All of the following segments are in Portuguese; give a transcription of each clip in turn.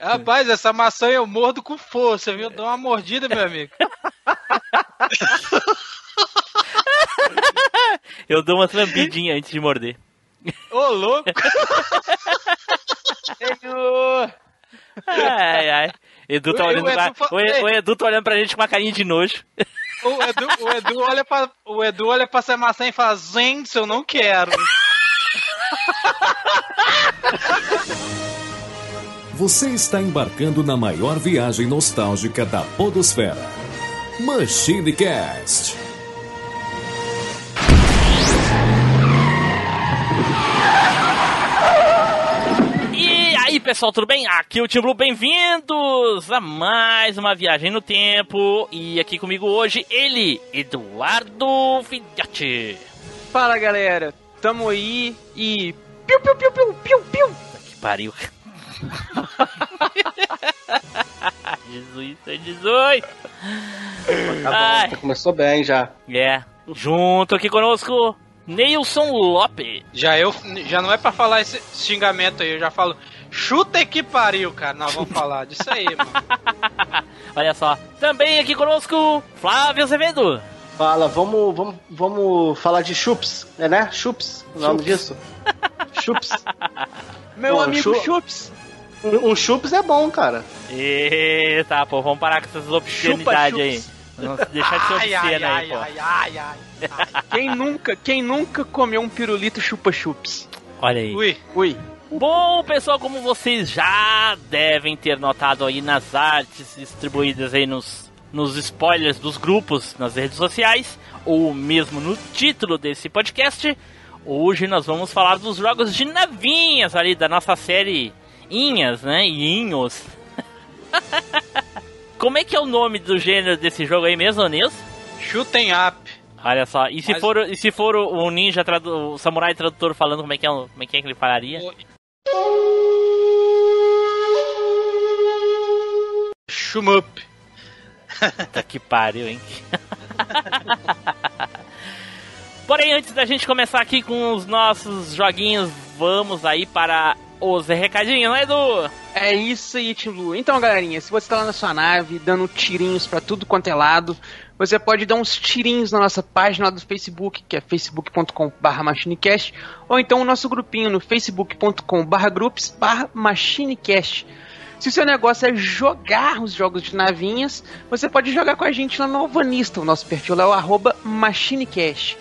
Rapaz, essa maçã eu mordo com força, viu? Dá uma mordida, meu amigo. eu dou uma lambidinha antes de morder. Ô, louco! Senhor! Ai, ai. Edu tá, olhando pra... o, Edu, o Edu tá olhando pra gente com uma carinha de nojo. O Edu, o Edu, olha, pra, o Edu olha pra essa maçã e fala: Gente, eu não quero. Você está embarcando na maior viagem nostálgica da Podosfera. Machine Cast. E aí, pessoal, tudo bem? Aqui é o Tim Blue, bem-vindos a mais uma viagem no tempo. E aqui comigo hoje, ele, Eduardo Filhote. Fala, galera. Tamo aí e... Piu, piu, piu, piu, piu, piu. Que pariu. Jesus, Jesus! Tá bom, começou bem já. É. Junto aqui conosco, Neilson Lopes. Já eu já não é para falar esse xingamento aí, eu já falo. Chuta que pariu, cara. Nós vamos falar disso aí, mano. Olha só. Também aqui conosco, Flávio Azevedo. Fala, vamos, vamos, vamos falar de chups, é né? Chups, o nome disso? chups. Meu Bom, amigo chu Chups. Um, chups é bom, cara. Eita, pô, vamos parar com essas obscenidades aí. Não deixar de ser obsceno aí, pô. Ai, ai, ai, quem nunca, quem nunca comeu um pirulito chupa-chups? Olha aí. Ui, ui. Bom, pessoal, como vocês já devem ter notado aí nas artes distribuídas aí nos, nos spoilers dos grupos nas redes sociais, ou mesmo no título desse podcast, hoje nós vamos falar dos jogos de navinhas ali da nossa série Inhas, né? Inhos. Como é que é o nome do gênero desse jogo aí mesmo, Nils? Shooting Up. Olha só, e se Mas... for, e se for o ninja, o samurai tradutor falando como é que é, como é, que, é que ele falaria? Shumup. Puta que pariu, hein? Porém, antes da gente começar aqui com os nossos joguinhos, vamos aí para os recadinhos, né, Edu? É isso aí, Tim Então, galerinha, se você tá lá na sua nave, dando tirinhos para tudo quanto é lado, você pode dar uns tirinhos na nossa página do Facebook, que é facebook.com.br machinecast, ou então o nosso grupinho no facebook.com.br groups.machinecast. Se o seu negócio é jogar os jogos de navinhas, você pode jogar com a gente lá no Alvanista. O nosso perfil lá é o arroba machinecast.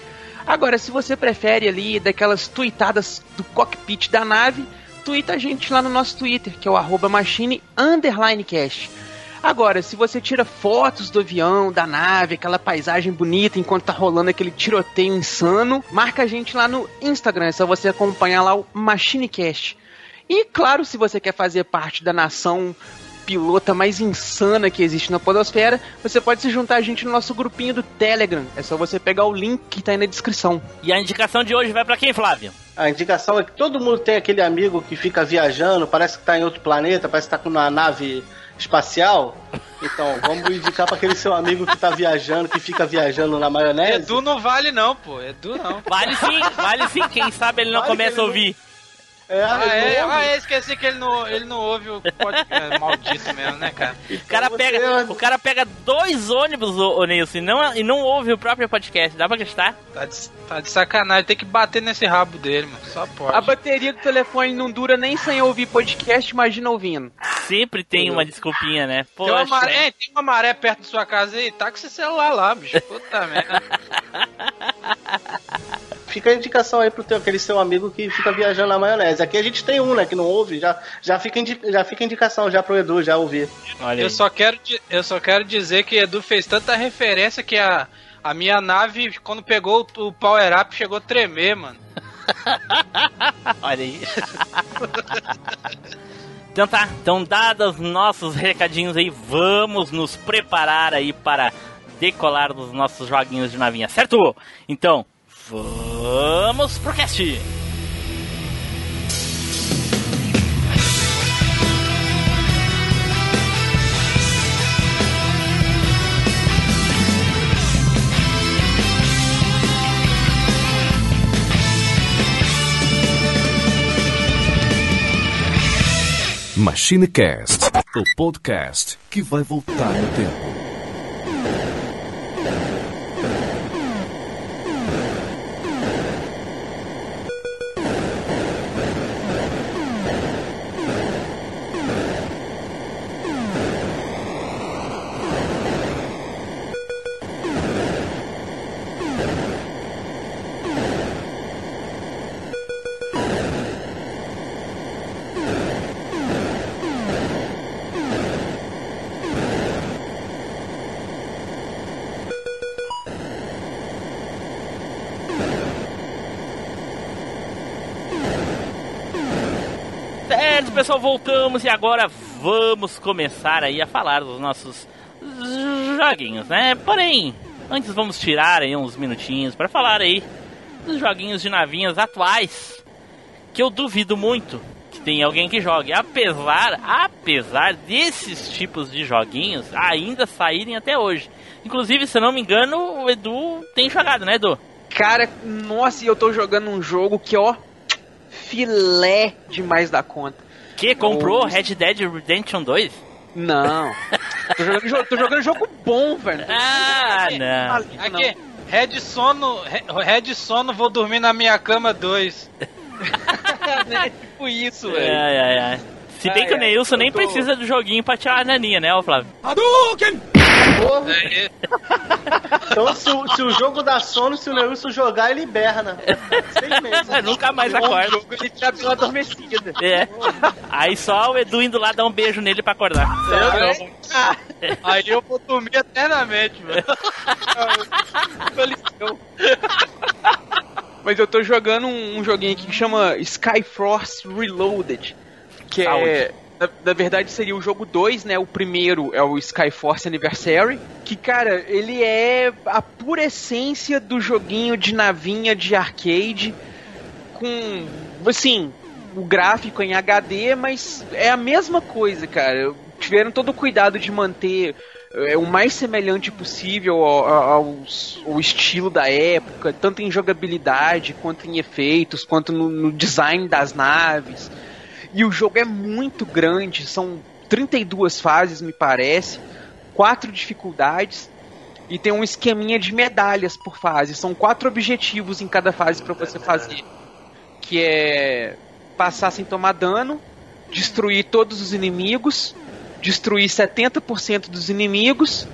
Agora, se você prefere ali daquelas tweetadas do cockpit da nave, twitta a gente lá no nosso Twitter, que é o arroba machine cast. Agora, se você tira fotos do avião, da nave, aquela paisagem bonita enquanto tá rolando aquele tiroteio insano, marca a gente lá no Instagram, é só você acompanhar lá o MachineCast. E claro, se você quer fazer parte da nação pilota mais insana que existe na podosfera, você pode se juntar a gente no nosso grupinho do Telegram. É só você pegar o link que tá aí na descrição. E a indicação de hoje vai para quem, Flávio? A indicação é que todo mundo tem aquele amigo que fica viajando, parece que tá em outro planeta, parece que tá com uma nave espacial. Então, vamos indicar para aquele seu amigo que tá viajando, que fica viajando na maionese. Edu não vale não, pô. Edu não. Vale sim, vale sim. Quem sabe ele não vale começa a ouvir. Não... É, ah, é, ah, é, esqueci que ele não, ele não ouve o podcast. É, maldito mesmo, né, cara? o, cara pega, é... o cara pega dois ônibus, ô, ô Nilson, e não, e não ouve o próprio podcast. Dá pra acreditar? Tá de, tá de sacanagem, tem que bater nesse rabo dele, mano. Só pode. A bateria do telefone não dura nem sem ouvir podcast, imagina ouvindo. Sempre tem uma desculpinha, né? Poxa. Tem uma maré, é, tem uma maré perto da sua casa aí, tá com esse celular lá, bicho. Puta merda. Fica a indicação aí pro teu, aquele seu amigo que fica viajando na maionese. Aqui a gente tem um, né, que não ouve, já, já, fica, já fica indicação já pro Edu já ouvir. eu, só quero, eu só quero dizer que Edu fez tanta referência que a, a minha nave, quando pegou o Power Up, chegou a tremer, mano. Olha aí. então tá, então dados nossos recadinhos aí, vamos nos preparar aí para decolar dos nossos joguinhos de navinha, certo? Então, Vamos pro cast! MachineCast, o podcast que vai voltar no tempo. Pessoal, voltamos e agora vamos começar aí a falar dos nossos joguinhos, né? Porém, antes vamos tirar aí uns minutinhos para falar aí dos joguinhos de navinhas atuais, que eu duvido muito que tem alguém que jogue, apesar, apesar desses tipos de joguinhos ainda saírem até hoje. Inclusive, se eu não me engano, o Edu tem jogado, né, Edu? Cara, nossa, e eu tô jogando um jogo que, ó, filé demais da conta. Que comprou Nossa. Red Dead Redemption 2? Não. tô, jogando, jo- tô jogando jogo bom, velho. Ah, não. Aqui, Red Sono, Re- Red Sono, vou dormir na minha cama 2. é tipo isso, velho. Ai, ai, ai. Se bem Ai, que o Neilson nem tô- precisa do joguinho pra tirar a naninha, né, ô Flávio? Porra. É, Então, se o, se o jogo dá sono, se o Neilson jogar, ele berna. Seis meses. Nunca mais acorda. jogo, ele tira pela adormecida. É. Aí só o Edu indo lá dar um beijo nele pra acordar. Aí eu vou dormir eternamente, velho. Mas eu tô jogando um, um joguinho aqui que chama Skyforce Reloaded. Que é. Na, na verdade seria o jogo 2, né? O primeiro é o Skyforce Anniversary. Que, cara, ele é a pura essência do joguinho de navinha de arcade. Com. Assim, o gráfico em HD, mas é a mesma coisa, cara. Tiveram todo o cuidado de manter é, o mais semelhante possível ao, ao- ao estilo da época, tanto em jogabilidade, quanto em efeitos, quanto no, no design das naves. E o jogo é muito grande, são 32 fases, me parece, quatro dificuldades. E tem um esqueminha de medalhas por fase. São quatro objetivos em cada fase para você fazer. Que é passar sem tomar dano, destruir todos os inimigos, destruir 70% dos inimigos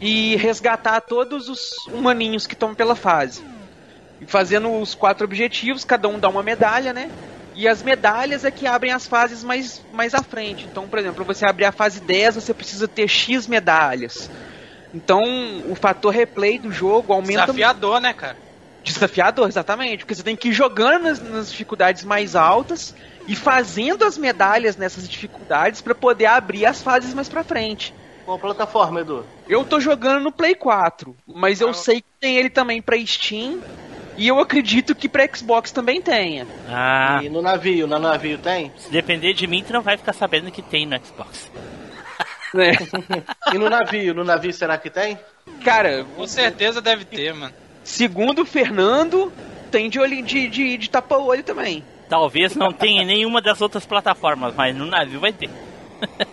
e resgatar todos os humaninhos que estão pela fase. E fazendo os quatro objetivos, cada um dá uma medalha, né? E as medalhas é que abrem as fases mais, mais à frente. Então, por exemplo, pra você abrir a fase 10, você precisa ter X medalhas. Então, o fator replay do jogo aumenta Desafiador, né, cara? Desafiador, exatamente. Porque você tem que ir jogando nas, nas dificuldades mais altas e fazendo as medalhas nessas dificuldades pra poder abrir as fases mais pra frente. Qual plataforma, Edu? Eu tô jogando no Play 4, mas eu Ah. sei que tem ele também pra Steam e eu acredito que pra Xbox também tenha. Ah, E no navio, no navio tem? se depender de mim, tu não vai ficar sabendo que tem no Xbox. Né? E no navio, no navio será que tem? Cara, Com certeza deve ter, mano. segundo o Fernando, tem de olho de, de, de tapa-olho também. Talvez não tenha em nenhuma das outras plataformas, mas no navio vai ter.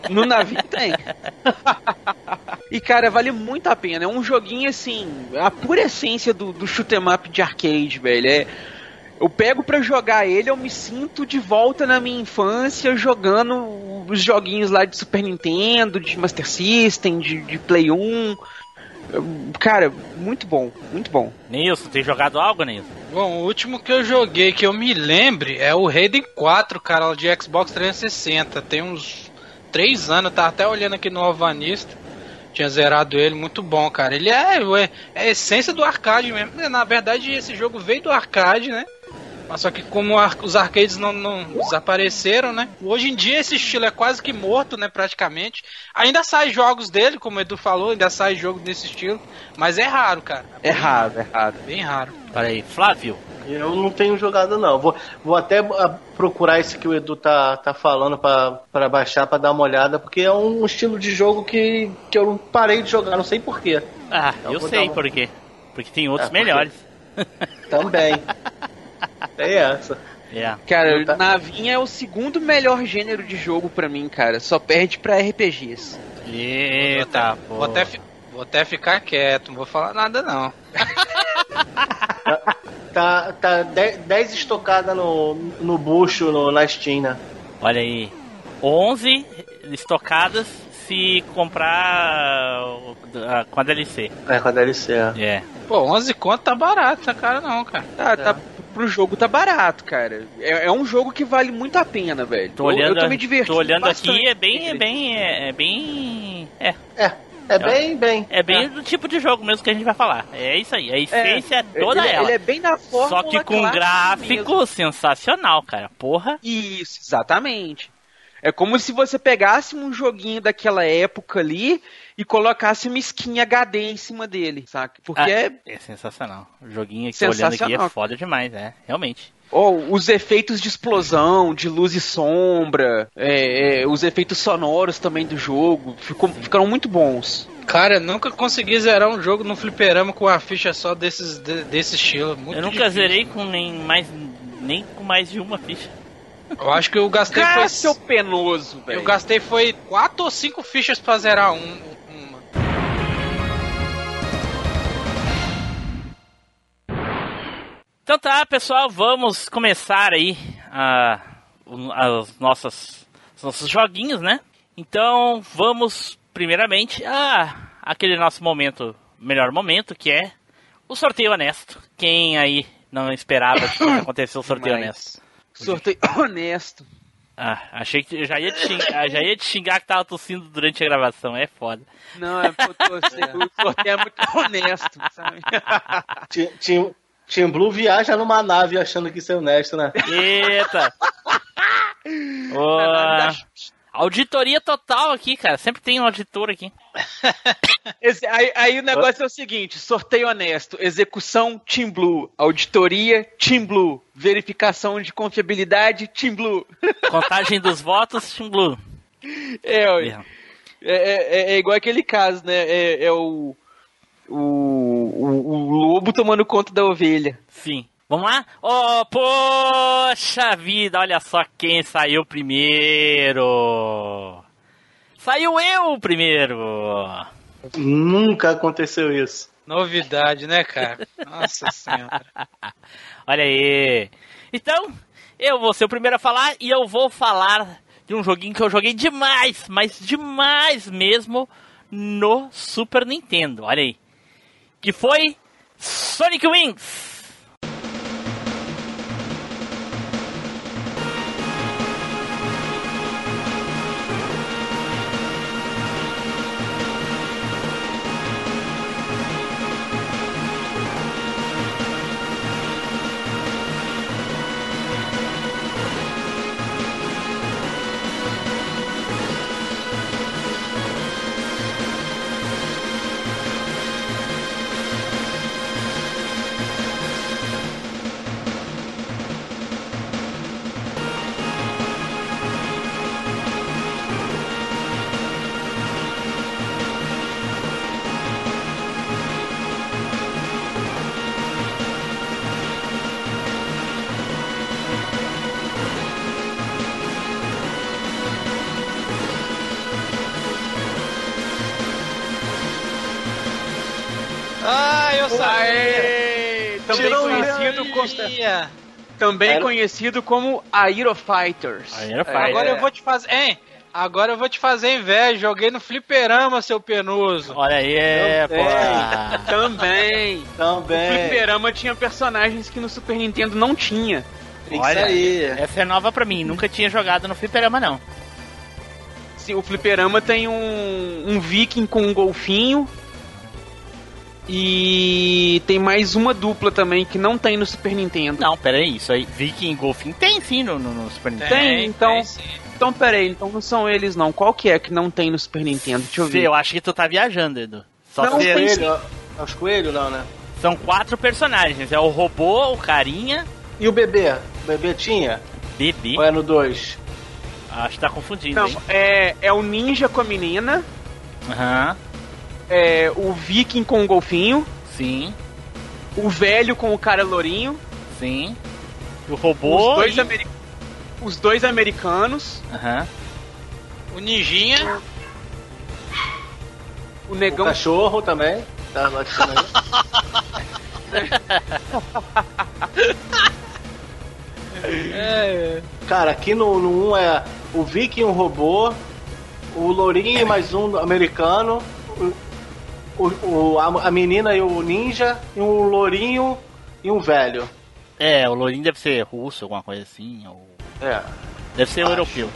No navio tem. e cara, vale muito a pena. É um joguinho assim, a pura essência do, do shoot 'em up de arcade, velho. É, eu pego pra jogar ele, eu me sinto de volta na minha infância jogando os joguinhos lá de Super Nintendo, de Master System, de, de Play 1. Cara, muito bom, muito bom. Nilson, tem jogado algo, Nilson? Bom, o último que eu joguei que eu me lembre é o Raiden 4, cara, de Xbox 360. Tem uns 3 anos, tá até olhando aqui no Alvanista. Tinha zerado ele, muito bom, cara. Ele é, é, é a essência do arcade mesmo. Na verdade, esse jogo veio do arcade, né? Mas só que como ar- os arcades não, não desapareceram, né? Hoje em dia esse estilo é quase que morto, né? Praticamente. Ainda sai jogos dele, como o Edu falou, ainda sai jogo desse estilo. Mas é raro, cara. É raro, é raro. Bem raro. Para aí, Flávio. Eu não tenho jogado não. Vou, vou até ah, procurar esse que o Edu tá, tá falando pra, pra baixar, pra dar uma olhada, porque é um estilo de jogo que, que eu parei de jogar, não sei porquê. Ah, Eu eu, sei uma- por quê. Porque tem outros quê? melhores. Também. É essa. É. Cara, Tá. navinha é o segundo melhor gênero de jogo pra mim, cara. Só perde pra RPGs. Eita, pô. Vou até, vou até ficar quieto, não vou falar nada não. Tá, tá 10 estocadas no, no bucho no, na Steam, né? Olha aí. 11 estocadas se comprar com a DLC. É, com a DLC. é. É. Pô, 11 conto tá barato, tá cara não, cara. Tá, tá, pro jogo tá barato, cara. É, é um jogo que vale muito a pena, velho. Tô olhando, eu, eu tô me divertindo tô olhando bastante. aqui, é bem, é bem, é, é bem, é, É, é bem, bem. é bem do tipo de jogo mesmo que a gente vai falar. É isso aí, a essência é, toda ele, ela. Ele é bem na forma Só que com gráfico sensacional, cara. Porra. Isso, exatamente. É como se você pegasse um joguinho daquela época ali e colocasse uma skin HD em cima dele, saca? Porque Ah, é É sensacional. O joguinho tô olhando aqui é foda demais, é. Realmente. ó, os efeitos de explosão, de luz e sombra, é, é, os efeitos sonoros também do jogo, ficou, ficaram muito bons. Cara, eu nunca consegui zerar um jogo no fliperama com uma ficha só desses, de- desse estilo. Muito eu nunca difícil. zerei com nem mais nem com mais de uma ficha. Eu acho que eu gastei Cara, foi. seu penoso, velho. Eu gastei foi quatro ou cinco fichas pra zerar um, Então tá, pessoal, vamos começar aí a, as nossas os nossos joguinhos, né? Então, vamos primeiramente a aquele nosso momento, melhor momento, que é o sorteio honesto. Quem aí não esperava que acontecer o sorteio Mas- honesto? Sorteio honesto. Ah, achei que eu já ia te xingar, já ia te xingar que tava tossindo durante a gravação, é foda. Não, é porque o sorteio é muito honesto, sabe? Tim, Tim, Tim Blue viaja numa nave achando que isso é honesto, né? Eita! Ô, auditoria total aqui, cara. Sempre tem um auditor aqui. Esse- aí, aí o negócio é o seguinte: sorteio honesto, execução Team Blue, auditoria Team Blue, verificação de confiabilidade Team Blue. Contagem dos votos, Team Blue. É, ué. é, é, é igual aquele caso, né? É, é o, o, o, o lobo tomando conta da ovelha. Sim. Vamos lá? Oh, poxa vida, olha só quem saiu primeiro. Saiu eu primeiro. Nunca aconteceu isso. Novidade, né, cara? Nossa senhora. Olha aí. Então, eu vou ser o primeiro a falar e eu vou falar de um joguinho que eu joguei demais, mas demais mesmo no Super Nintendo. Olha aí. Que foi Sonic Wings. Também Era- conhecido como Aero Fighters. Aero É, Fighters. Agora eu vou te fazer. Hein? Agora eu vou te fazer inveja. Joguei no fliperama, seu penoso. Olha aí, Não tem. porra. Também. O Também. Fliperama tinha personagens que no Super Nintendo não tinha. Isso Olha, aí. essa é nova pra mim. Nunca tinha jogado no fliperama, não. Sim, o Fliperama tem um, um Viking com um golfinho. E tem mais uma dupla também que não tem no Super Nintendo. Não, pera aí. Isso aí, Viking Golfin tem sim no, no- no Super Nintendo. Tem, então. sim. Então, pera aí, então não são eles não. Qual que é que não tem no Super Nintendo? Deixa eu ver. Eu acho que tu tá viajando, Edu. Só Não, tem é os coelhos não, né? São quatro personagens. É o robô, o carinha, E o bebê? O bebê tinha? bebê. Ou é no 2? Acho que tá confundindo, Não, hein? é, é o ninja com a menina, Aham, é o viking com o golfinho, sim, o velho com o cara lourinho, sim. O robô. Os dois, e- ameri- os dois americanos, Aham. O Ninjinha. o O negão. cachorro também. Tá aí. É, Cara, aqui no, no 1 é o Viking, um robô, o Lourinho e mais um americano, o, o- a, a menina e o ninja, e um Lourinho e um velho. É, o Lourinho deve ser russo, alguma coisa assim. Ou... É. Deve ser Acho. europeu.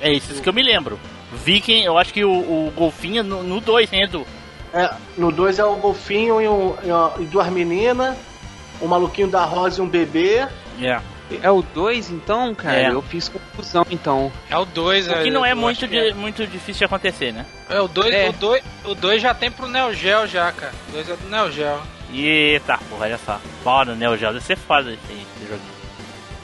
É esses que eu me lembro. Viking, eu acho que o, o Golfinho no 2, né, Edu? É, no 2 é o golfinho e, um, e, uma- e duas meninas, um maluquinho da rosa e um bebê. É. É o 2 então, cara? É. Eu fiz confusão então. é o 2. O que não é muito, de- muito difícil de acontecer, né? É, o 2 É. o dois, o dois já tem pro Neo Geo já, cara. O 2 é do Neo Geo. Eita, pô, olha só. Bora, Neo Geo, deve ser foda esse, esse joguinho.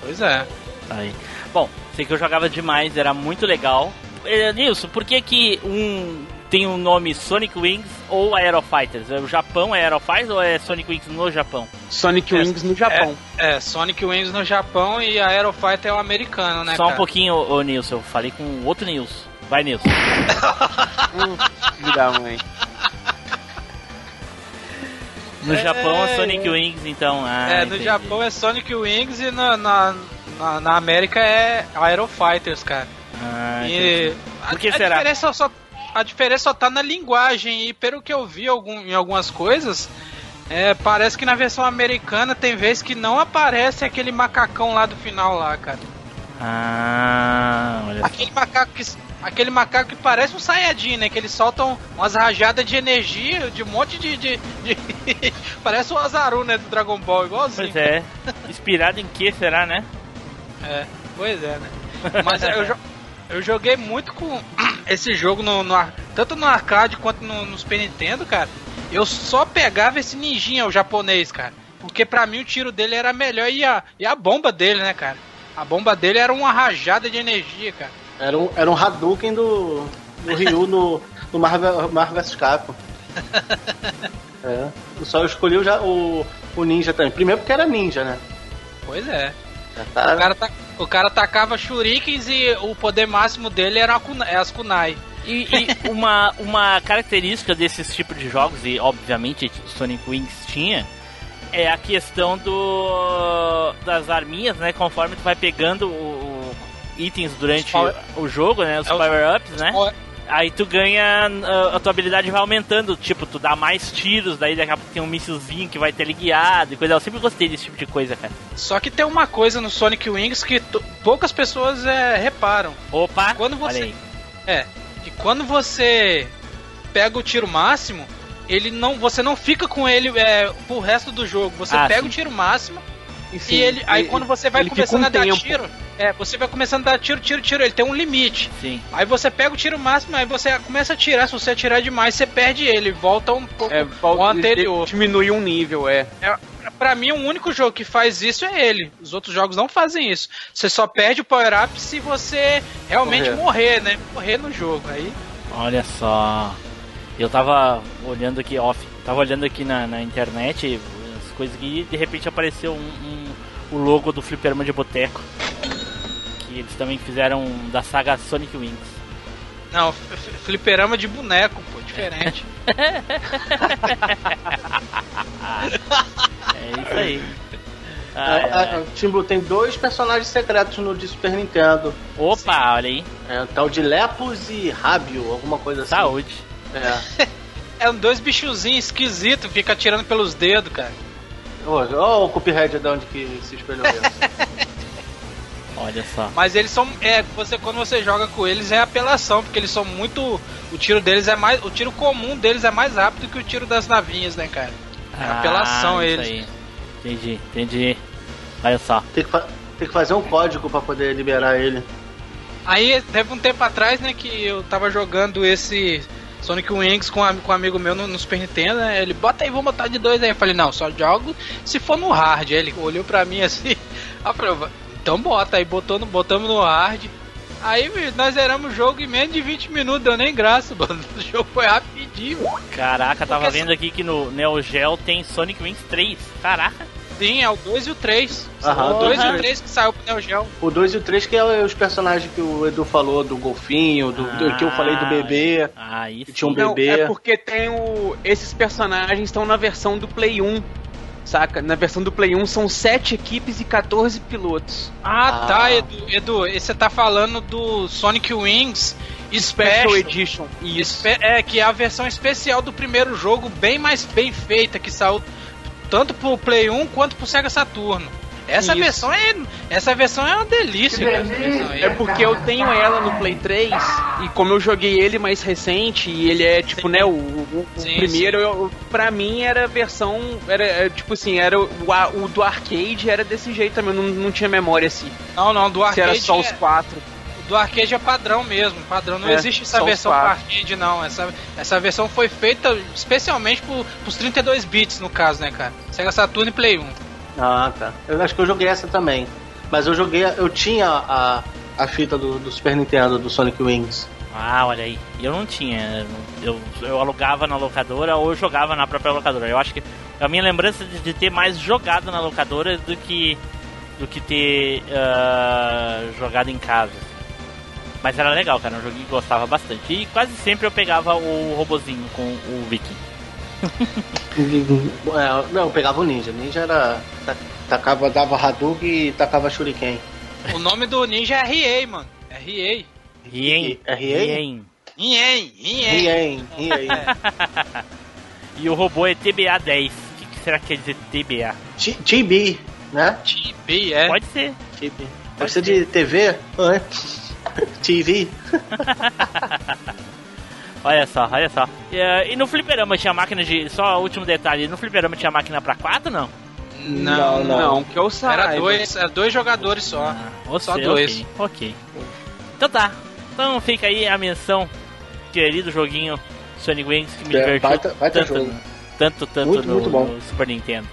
Pois é. Aí. Bom, sei que eu jogava demais, era muito legal. É, Nilson, por que que um tem o nome Sonic Wings ou Aero Fighters? É o Japão é Aero Fighters ou é Sonic Wings no Japão? Sonic É, Wings no Japão. É, Sonic Wings no Japão e a Aero Fighter é o americano, né, Só um cara? pouquinho, ô Nilson, eu falei com outro Nilson. Vai, Nilson. Hum, filho da mãe. No É, Japão é Sonic é. Wings, então. Ah, é, no entendi. Japão é Sonic Wings e na, na, na, na América é Aero Fighters, cara. Ah. E a, Por que a será? Diferença só, a diferença só tá na linguagem e pelo que eu vi algum, em algumas coisas, é, parece que na versão americana tem vezes que não aparece aquele macacão lá do final lá, cara. Ah, olha. Aquele macaco que aquele macaco que parece um Saiyajin, né? Que eles soltam umas rajadas de energia de um monte de, de- de- parece o Azaru, né, do Dragon Ball, igualzinho. Pois é. Inspirado em que será, né? É, pois é, né? Mas eu, eu joguei muito com esse jogo no, no tanto no arcade quanto no, no Super Nintendo, cara. Eu só pegava esse ninjinha, o japonês, cara. Porque pra mim o tiro dele era melhor e a, e a bomba dele, né, cara? A bomba dele era uma rajada de energia, cara. Era um, era um Hadouken do, do Ryu no, no Marvel, Marvel vs Capcom. É. Só eu escolhi o, o, o ninja também. Primeiro porque era ninja, né? Pois é. Já O tá- cara, ta- o cara tacava shurikens e o poder máximo dele era é as kunai. E, e uma, uma característica desses tipos de jogos, e obviamente o Sonic Wings tinha, é a questão do das arminhas, né? Conforme tu vai pegando o, o itens durante o jogo, né? Os É os- power-ups, né? Aí tu ganha, ah, a tua habilidade vai aumentando, tipo, tu dá mais tiros, daí daqui a pouco tem um míssilzinho que vai ter guiado e coisa. Eu sempre gostei desse tipo de coisa, cara. Só que tem uma coisa no Sonic Wings que poucas pessoas é, reparam. Opa! Quando você-. É, que quando você pega o tiro máximo, ele não, você não fica com ele é, pro resto do jogo. Você Ah, pega sim. o tiro máximo Sim, e ele, aí ele- quando você vai começando um a dar tempo. tiro, é, você vai começando a dar tiro, tiro, tiro, ele tem um limite. Sim. Aí você pega o tiro máximo, aí você começa a tirar, se você atirar demais, você perde ele, volta um pouco É, o anterior. Diminui um nível, é. É, pra mim, o único jogo que faz isso é ele. Os outros jogos não fazem isso. Você só perde o power-up se você realmente Morrer. morrer, né? Morrer no jogo. Aí Olha só. Eu tava olhando aqui off, tava olhando aqui na, na internet coisas que de repente apareceu um, um- o logo do Fliperama de Boteco. Que eles também fizeram da saga Sonic Wings. Não, fliperama de boneco, pô, diferente. É isso aí. A- Ai, a- ai. o Team Blue tem dois personagens secretos no de Super Nintendo. Opa, olha aí. É o tal de Lepus e Rábio, alguma coisa assim. Saúde. É. É um dois bichozinhos esquisitos, fica atirando pelos dedos, cara. Olha o Cuphead de onde que se espelhou isso. Olha só. Mas eles são. É, você, quando você joga com eles é apelação, porque eles são muito. O tiro deles é mais. O tiro comum deles é mais rápido que o tiro das navinhas, né, cara? É apelação Ah, isso eles. aí. Entendi, entendi. Olha só. tem, que tem que fazer um código pra poder liberar ele. Aí teve um tempo atrás, né, que eu tava jogando esse Sonic Wings com, um amigo meu no, no Super Nintendo, né? Ele bota aí, vamos botar de dois aí. Eu falei, não, só jogo se for no hard. Aí ele olhou pra mim assim, eu falei, então bota aí, botou no, botamos no hard. Aí nós zeramos o jogo em menos de 20 minutos, deu nem graça, mano. O jogo foi rapidinho. Caraca, tava Porque vendo aqui que no Neo Geo tem Sonic Wings 3. Caraca. Sim, é o 2 e o 3. Aham, o 2 e o 3 que saiu pro Neo Geo. O 2 e o 3 que é os personagens que o Edu falou, do golfinho, do, do- que eu falei do bebê. Ah, isso. Que tinha um Não, bebê. é porque tem o. Esses personagens estão na versão do Play 1. Saca? Na versão do Play 1 são 7 equipes e 14 pilotos. Ah, Ah. tá, Edu. Edu, e você tá falando do Sonic Wings Special Special. Edition. Isso. Espe- É, que é a versão especial do primeiro jogo, bem mais bem feita, que saiu tanto pro Play 1 quanto pro Sega Saturno. Essa Isso. versão é. Essa versão é uma delícia, cara, essa versão aí. É porque eu tenho ela no Play 3 e como eu joguei ele mais recente e ele é tipo, Sim. né, o, o- o Sim, primeiro, eu, pra mim era a versão, era é, tipo assim, era o, o do arcade era desse jeito também, eu não, não tinha memória assim, Não, não, do se arcade. era só os é- quatro. Do arcade é padrão mesmo, padrão. Não É, existe essa versão para arcade, não. Essa, essa versão foi feita especialmente pro, pros 32 bits, no caso, né, cara? Sega Saturno e Play 1. Ah, tá. Eu acho que eu joguei essa também. Mas eu joguei, eu tinha a, a fita do, do Super Nintendo, do Sonic Wings. Ah, olha aí. Eu não tinha. Eu, eu alugava na locadora ou jogava na própria locadora. Eu acho que a minha lembrança de, de ter mais jogado na locadora do que do que ter ah, jogado em casa. Mas era legal, cara. Um joguinho que gostava bastante. E quase sempre eu pegava o robozinho com o Viking. É, não, eu pegava o ninja. Ninja era. ta- Tacava, dava Hadouken e tacava Shuriken. O nome do ninja é Riei, mano. É Riei. Rien. É Rien? Rien. Rien, Rien. E o robô é TBA-10. O que, que será que quer dizer TBA? TB, né? TB, é. Pode ser. TB. Pode ser de TV? É. TV? Olha só, olha só. E, eh, e no fliperama tinha máquina de. Só último detalhe: no fliperama tinha máquina pra 4 não? Não, não. Não, que eu saiba. Era dois, era dois jogadores só. Ah, você, Só dois. Ok. ok. Então tá. Então fica aí a menção, querido joguinho Sonic Wings que me É, divertiu baita- baita tanto, jogo. tanto, tanto Muito, no, muito bom. no Super Nintendo.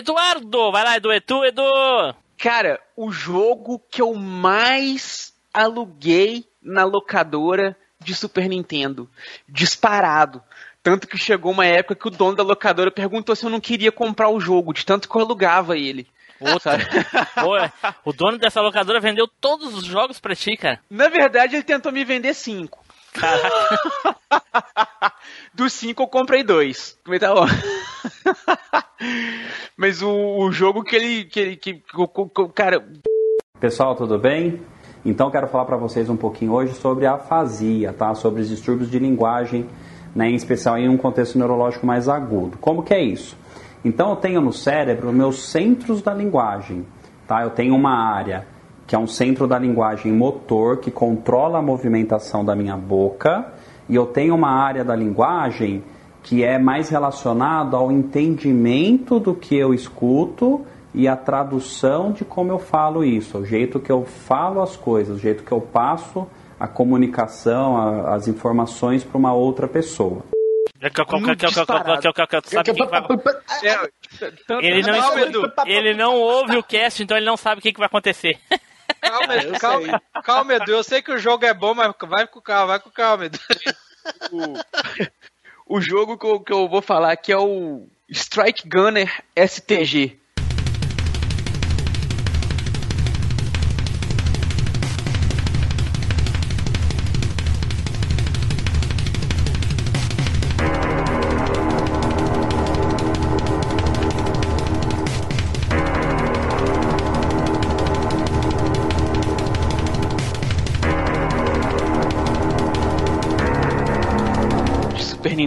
Eduardo, vai lá, Edu, Edu, Edu! Cara, o jogo que eu mais aluguei na locadora de Super Nintendo. Disparado. Tanto que chegou uma época que o dono da locadora perguntou se eu não queria comprar o jogo, de tanto que eu alugava ele. Puta. O dono dessa locadora vendeu todos os jogos pra ti, cara. Na verdade, ele tentou me vender cinco. Dos cinco eu comprei dois. Mas tá bom. Mas o, o jogo que ele. Que, ele- que, que, cara. Pessoal, tudo bem? Então quero falar para vocês um pouquinho hoje sobre a afasia, tá? Sobre os distúrbios de linguagem, né? em especial em um contexto neurológico mais agudo. Como que é isso? Então eu tenho no cérebro meus centros da linguagem, tá? Eu tenho uma área que é um centro da linguagem motor que controla a movimentação da minha boca e eu tenho uma área da linguagem que é mais relacionado ao entendimento do que eu escuto e a tradução de como eu falo isso, o jeito que eu falo as coisas, o jeito que eu passo a comunicação, a- as informações para uma outra pessoa. É, Ele não, ele não ouve o cast, então ele não sabe o que, que vai acontecer. Calma, eu calma, sei. calma, Edu. Eu sei que o jogo é bom, mas vai com calma, vai com calma, Edu. O jogo que eu, que eu vou falar aqui é o Strike Gunner STG.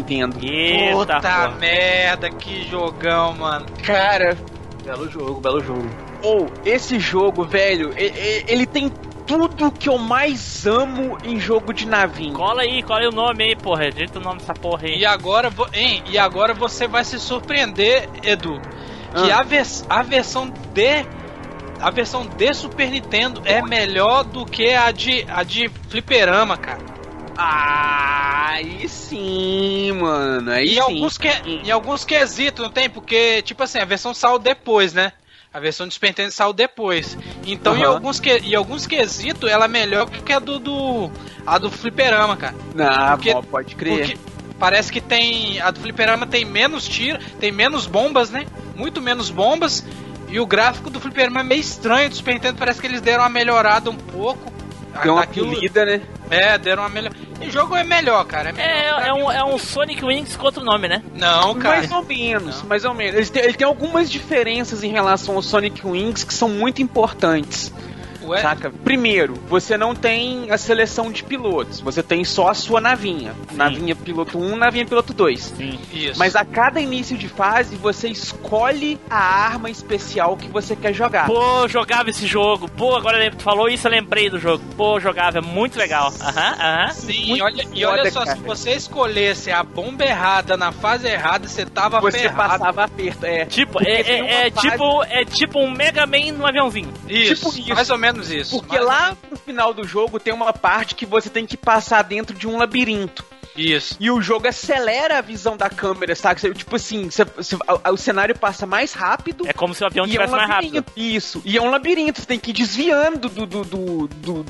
Nintendo. Eita, Puta porra. merda, que jogão, mano. Cara, Belo jogo, belo jogo. ou esse jogo, velho, ele tem tudo que eu mais amo em jogo de navinha. Cola aí, cola aí o nome aí, porra. Digita o nome dessa porra aí. E agora, hein, e agora você vai se surpreender, Edu, que Ah. a, vers- a versão de a versão de Super Nintendo é melhor do que a de a de fliperama, cara. Aí sim, mano. Aí E sim. alguns que em alguns quesitos, não tem? Porque tipo assim, a versão saiu depois, né? A versão de Super Nintendo saiu depois. Então, em Aham. alguns, que, em alguns quesitos, ela é melhor que a do, do, a do fliperama, cara. Não, Porque- pô, pode crer. Porque parece que tem. A do Fliperama tem menos tiro, tem menos bombas, né? Muito menos bombas. E o gráfico do Fliperama é meio estranho. Do Super Nintendo parece que eles deram uma melhorada um pouco. Deu uma Daquilo- polida, né? É, deram uma melhor. O jogo é melhor, cara. É, melhor. É, é, um, é um Sonic Wings com outro nome, né? Não, cara. Mais ou menos, mais ou menos. Ele tem, ele tem algumas diferenças em relação ao Sonic Wings que são muito importantes. Ué? Saca? Primeiro, você não tem a seleção de pilotos, você tem só a sua navinha. Navinha piloto 1, navinha piloto 2. Sim. Isso. Mas a cada início de fase, você escolhe a arma especial que você quer jogar. Pô, jogava esse jogo. Pô, agora tu falou isso, eu lembrei do jogo. Pô, jogava, é muito legal. Aham, aham. Sim, muito olha, e olha só, cara. se você escolhesse a bomba errada na fase errada, você tava você ferrado. passava aperto, é. Tipo, Porque é, é- é fase- tipo, é tipo um Mega Man no aviãozinho. Isso, tipo isso. mais ou menos isso. Porque Mais- lá no final do jogo tem uma parte que você tem que passar dentro de um labirinto. Isso. E o jogo acelera a visão da câmera, sabe? Tipo assim, você- você- a- o cenário passa mais rápido. É como se o avião e é um estivesse mais rápido. Isso. E é um labirinto, você tem que ir desviando do. do, do, do-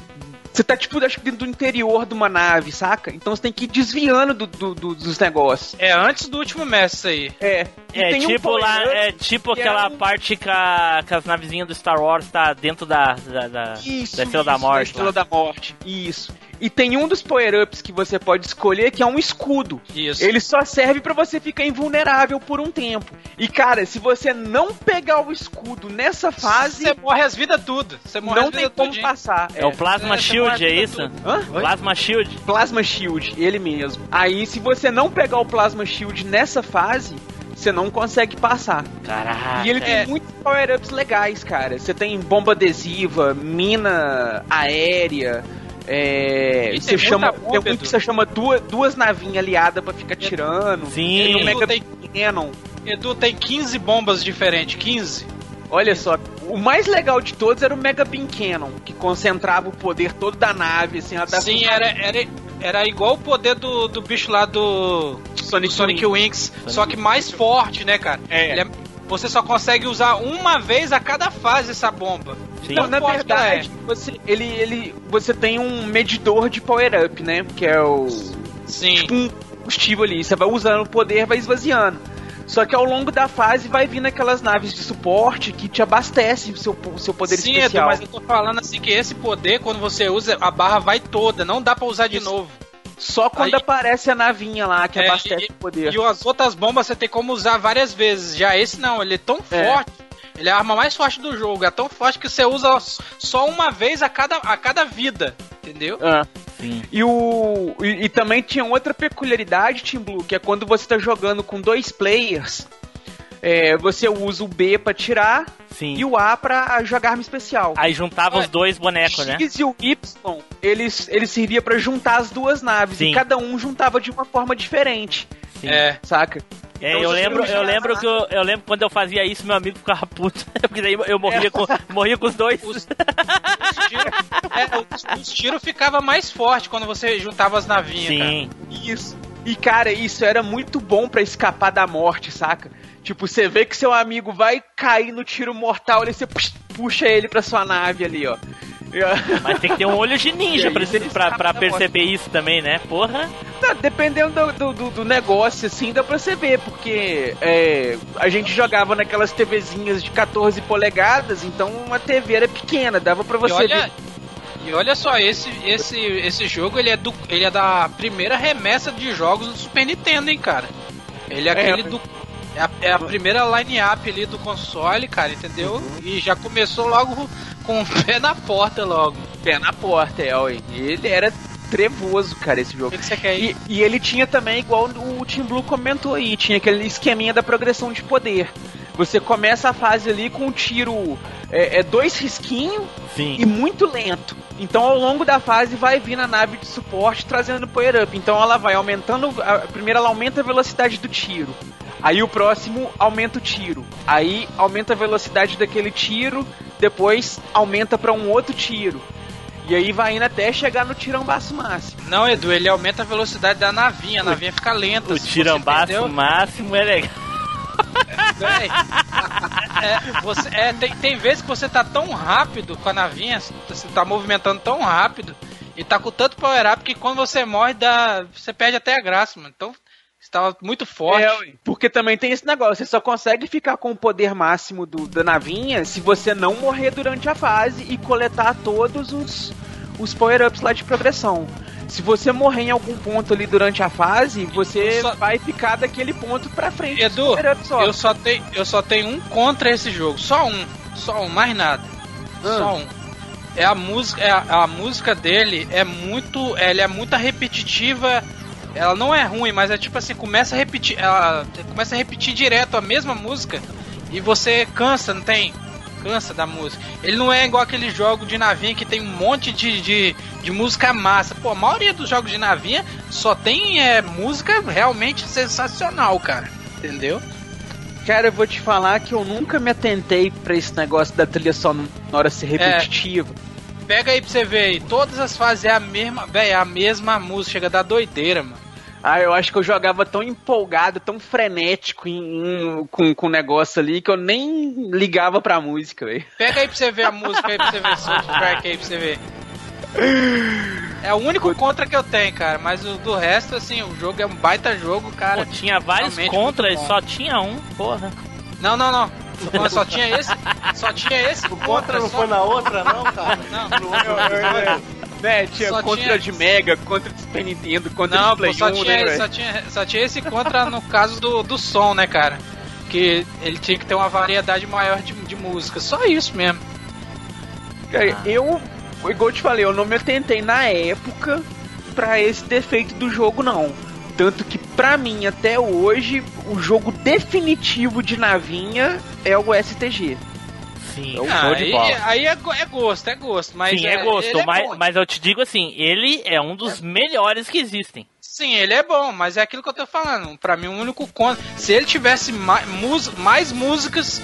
você tá, tipo, acho que dentro do interior de uma nave, saca? Então você tem que ir desviando do, do- do- dos negócios. É antes do último mestre aí. É. E É tem um tipo lá, é tipo que aquela é um- parte que, a, que as navezinhas do Star Wars tá dentro da, da, da, Isso, da Estrela da isso, Morte. Da Estrela lá. da Morte. Isso. E tem um dos power-ups que você pode escolher que é um escudo. Isso. Ele só serve pra você ficar invulnerável por um tempo. E cara, se você não pegar o escudo nessa fase, Você morre as vidas tudo. Você morre não as tem como tudinho. passar. É o Plasma É, Shield, é isso? Hã? Plasma Shield. Plasma Shield, ele mesmo. Aí, se você não pegar o Plasma Shield nessa fase, você não consegue passar. Caraca. e ele tem é. muitos power-ups legais, cara. Você tem bomba adesiva, mina aérea. É, você tem chama, bomba, tem um Edu. que você chama duas, duas navinhas aliadas pra ficar tirando. Sim. Tem o Mega Tem- Cannon. Edu tem 15 bombas diferentes. 15. Olha só, o mais legal de todos era o Mega Beam Cannon, que concentrava o poder todo da nave, assim, ela dava Sim, um era, era, era igual o poder do, do bicho lá do Sonic, do Sonic Wings, só que mais forte, né, cara? É. Ele você só consegue usar uma vez a cada fase essa bomba. Sim. Não, na verdade, você, ele, ele, você tem um medidor de power-up, né? Que é o. Sim. Tipo um combustível ali. Você vai usando o poder, vai esvaziando. Só que ao longo da fase vai vindo aquelas naves de suporte que te abastecem o seu, o seu poder Sim, especial. mas eu tô falando assim que esse poder, quando você usa, a barra vai toda, não dá pra usar de Isso. novo. Só quando Aí- aparece a navinha lá que É, abastece e- o poder. E as outras bombas você tem como usar várias vezes. Já esse não, ele é tão É. forte. Ele é a arma mais forte do jogo. É tão forte que você usa só uma vez a cada, a cada vida. Entendeu? Ah. Sim. E, o, e, e também tinha outra peculiaridade, Team Blue, que é quando você tá jogando com dois players, é, você usa o B pra tirar Sim. e o A pra jogar arma especial. Aí juntava os É. dois bonecos, né? X e o Y, eles, eles servia pra juntar as duas naves. Sim. E cada um juntava de uma forma diferente, Sim. É. saca? É, Então, eu lembro, eu lembro que eu, eu lembro quando eu fazia isso, meu amigo ficava puto. Porque daí eu morria, com, morria com os dois. Os, os tiros é, os- os tiros ficavam mais fortes quando você juntava as navinhas, cara. Sim. Isso. E cara, isso era muito bom pra escapar da morte, saca? Tipo, você vê que seu amigo vai cair no tiro mortal, ali você pux, puxa ele pra sua nave ali, ó. E, Mas tem que ter um olho de ninja E pra, se ele pra, pra perceber isso também, né? Porra. tá, dependendo do, do- do- negócio, assim, dá pra você ver, porque é, a gente jogava naquelas TVzinhas de 14 polegadas, então uma TV era pequena, dava pra E você olha, ver. e olha só, esse, esse, esse jogo ele é, do, ele é da primeira remessa de jogos do Super Nintendo, hein, cara. Ele é, É, aquele mas- do. É a, é a primeira line-up ali do console, cara, entendeu? E já começou logo com o pé na porta logo. Pé na porta, é, ó, ele era trevoso, cara, esse O jogo. que, que você quer ir? E, e ele tinha também, igual o Team Blue comentou aí, tinha aquele esqueminha da progressão de poder. Você começa a fase ali com um tiro é, é dois risquinhos Sim. e muito lento. Então ao longo da fase vai vir a nave de suporte trazendo power up. Então ela vai aumentando. A, primeiro ela aumenta a velocidade do tiro. Aí o próximo aumenta o tiro. Aí aumenta a velocidade daquele tiro. Depois aumenta para um outro tiro. E aí vai indo até chegar no tirambaço máximo. Não, Edu, ele aumenta a velocidade da navinha, a navinha fica lenta. O você tirambaço máximo é legal. É, você, é, tem, tem vezes que você tá tão rápido com a navinha, você tá movimentando tão rápido e tá com tanto power up que quando você morre, dá, você perde até a graça, mano. Então Estava muito forte. É, porque também tem esse negócio, você só consegue ficar com o poder máximo do, da navinha se você não morrer durante a fase e coletar todos os, os power-ups lá de progressão. Se você morrer em algum ponto ali durante a fase, você só- vai ficar daquele ponto pra frente. Edu, só. eu só, tenho, eu só tenho um contra esse jogo. Só um. Só um, mais nada. Só um. É a música, é a, a música dele é muito, ela é muito repetitiva. Ela não é ruim, mas é tipo assim, começa a repetir, ela começa a repetir direto a mesma música e você cansa, não tem? Cansa da música. Ele não é igual aquele jogo de navinha que tem um monte de, de, de música massa. Pô, a maioria dos jogos de navinha só tem é, música realmente sensacional, cara. Entendeu? Cara, eu vou te falar que eu nunca me atentei pra esse negócio da trilha sonora ser repetitiva. Pega aí pra você ver aí, todas as fases é a mesma, velho, é a mesma música, chega a dar doideira, mano. Ah, eu acho que eu jogava tão empolgado, tão frenético em- em- com, com o negócio ali que eu nem ligava pra música, velho. Pega aí pra você ver a música aí pra você ver, soundtrack aí pra você ver. É o único contra que eu tenho, cara, mas o do resto, assim, o jogo é um baita jogo, cara. Pô, tinha vários contras, só tinha um, porra. Não, não, não. Só tinha esse, só tinha esse O contra não só- foi na outra, não, cara? Não, No outro episódio. Né, tinha Só contra tinha- de Mega, contra de Super Nintendo, contra Não, de Play pô, só, 1, tinha, né, só, tinha, só tinha esse contra no caso do, do som, né, cara? Que ele tinha que ter uma variedade maior de, de música. Só isso mesmo. Cara, eu, igual eu te falei, eu não me atentei na época pra esse defeito do jogo, não. Tanto que, pra mim, até hoje, o jogo definitivo de navinha é o STG. Sim, É o show Ah, de aí, bola. aí é, é gosto, é gosto. Mas Sim, é, gosto, ele é mas, bom. mas eu te digo assim, ele é um dos melhores que existem. Sim, ele é bom, mas é aquilo que eu tô falando. Pra mim, o único contra. Se ele tivesse mais, mais músicas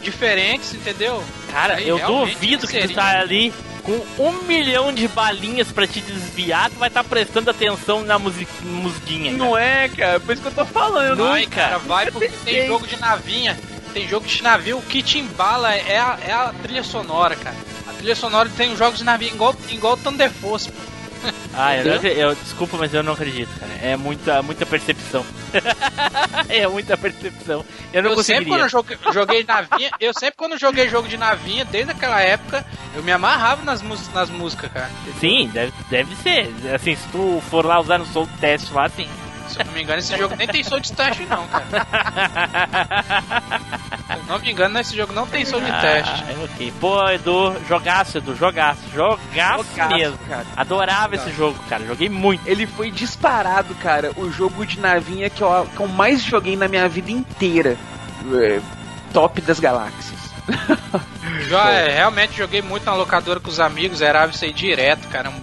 diferentes, entendeu? Cara, Aí eu duvido que tu seria. tá ali com um milhão de balinhas pra te desviar, tu vai estar prestando atenção na musi musguinha. cara. Não é, cara, por isso que eu tô falando. Vai, cara, vai porque tem jogo de navinha. Tem jogo de navio, o que te embala é a, é a trilha sonora, cara. A trilha sonora tem jogos de navio igual, igual Thunder Force, pô. Ah, eu, não eu- desculpa, mas eu não acredito, cara. É muita, muita percepção. é muita percepção. Eu não eu sempre quando conseguiria. eu joguei, joguei navinha, eu sempre quando joguei jogo de navinha, desde aquela época, eu me amarrava nas, nas músicas, cara. Sim, deve, deve ser. Assim, se tu for lá usar no Soul Test lá, sim. Se eu não me engano, esse jogo nem tem som de teste, não, cara. Se eu não me engano, esse jogo não tem som de teste. Ah, ok. Pô, Edu, jogaço, Edu, jogaço. Jogaço, Jogaço, mesmo. cara. Adorava esse jogo, cara. Joguei muito. Ele foi disparado, cara, o jogo de navinha que eu, que eu mais joguei na minha vida inteira. É, top das galáxias. Jo- é, realmente joguei muito na locadora com os amigos, era isso aí direto, cara. Um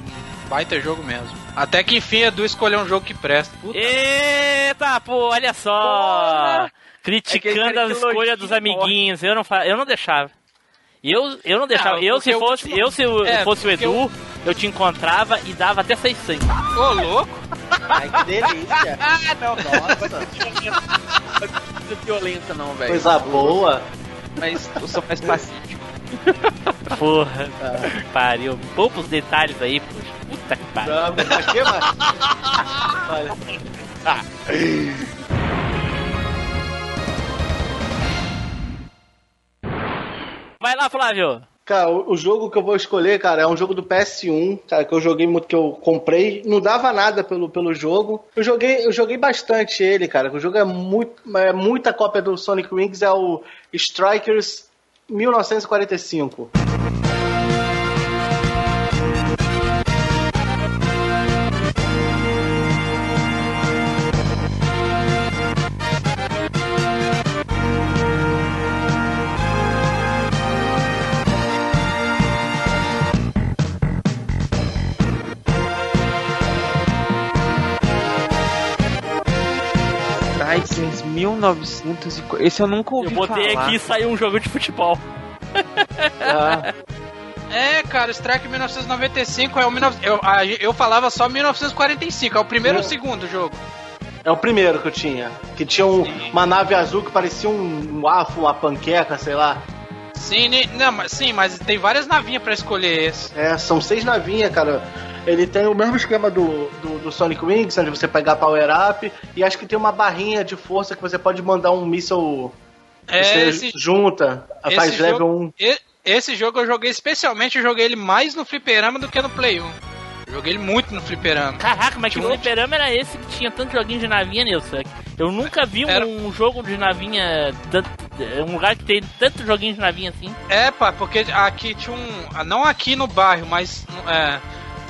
baita jogo mesmo. Até que enfim, Edu escolheu um jogo que presta. Puta. Eita, pô, olha só. É Criticando aquele a que escolha dos amiguinhos. Eu não, fa... eu não deixava. Eu, eu não deixava. Ah, eu, se fosse, eu, se eu É, fosse o Edu, eu te encontrava e dava até seis sangue. Ô, louco! Ai, que delícia. Ah, não, Nossa, não é violenta não, velho. coisa boa. Mas eu sou mais pacífico. Porra, pariu. Poucos detalhes aí, poxa. Puta que pariu. Não, mas aqui, mas... Olha, Vai lá, Flávio. Cara, o, o jogo que eu vou escolher, cara, é um jogo do PS1, cara, que eu joguei muito, que eu comprei. Não dava nada pelo, pelo jogo. Eu joguei, eu joguei bastante ele, cara. O jogo é muito, é muita cópia do Sonic Wings, é o Strikers 1945. 1900 e... Esse eu nunca ouvi Eu botei falar. aqui e saiu um jogo de futebol. Ah, É, cara, o Strike 1995 é o 19... eu, eu falava só 1945, é o primeiro ou o segundo jogo? é o primeiro que eu tinha. Que tinha um- uma nave azul que parecia um, um afo, uma panqueca, sei lá. Sim, não, mas, sim, mas tem várias navinhas pra escolher esse. É, são seis navinhas, cara. Ele tem o mesmo esquema do, do, do Sonic Wings, onde você pegar Power Up, e acho que tem uma barrinha de força que você pode mandar um míssil. É, você esse, junta, faz esse level jogo, 1. e- esse jogo eu joguei especialmente, eu joguei ele mais no fliperama do que no Play 1. Joguei ele muito no fliperama. Caraca, mas que um- fliperama era esse que tinha tanto joguinho de navinha, Nilson? Eu nunca vi um, Era- jogo de navinha. tanto- um lugar que tem tanto joguinho de navinha assim. É, pá, porque aqui tinha um. Não aqui no bairro, mas é,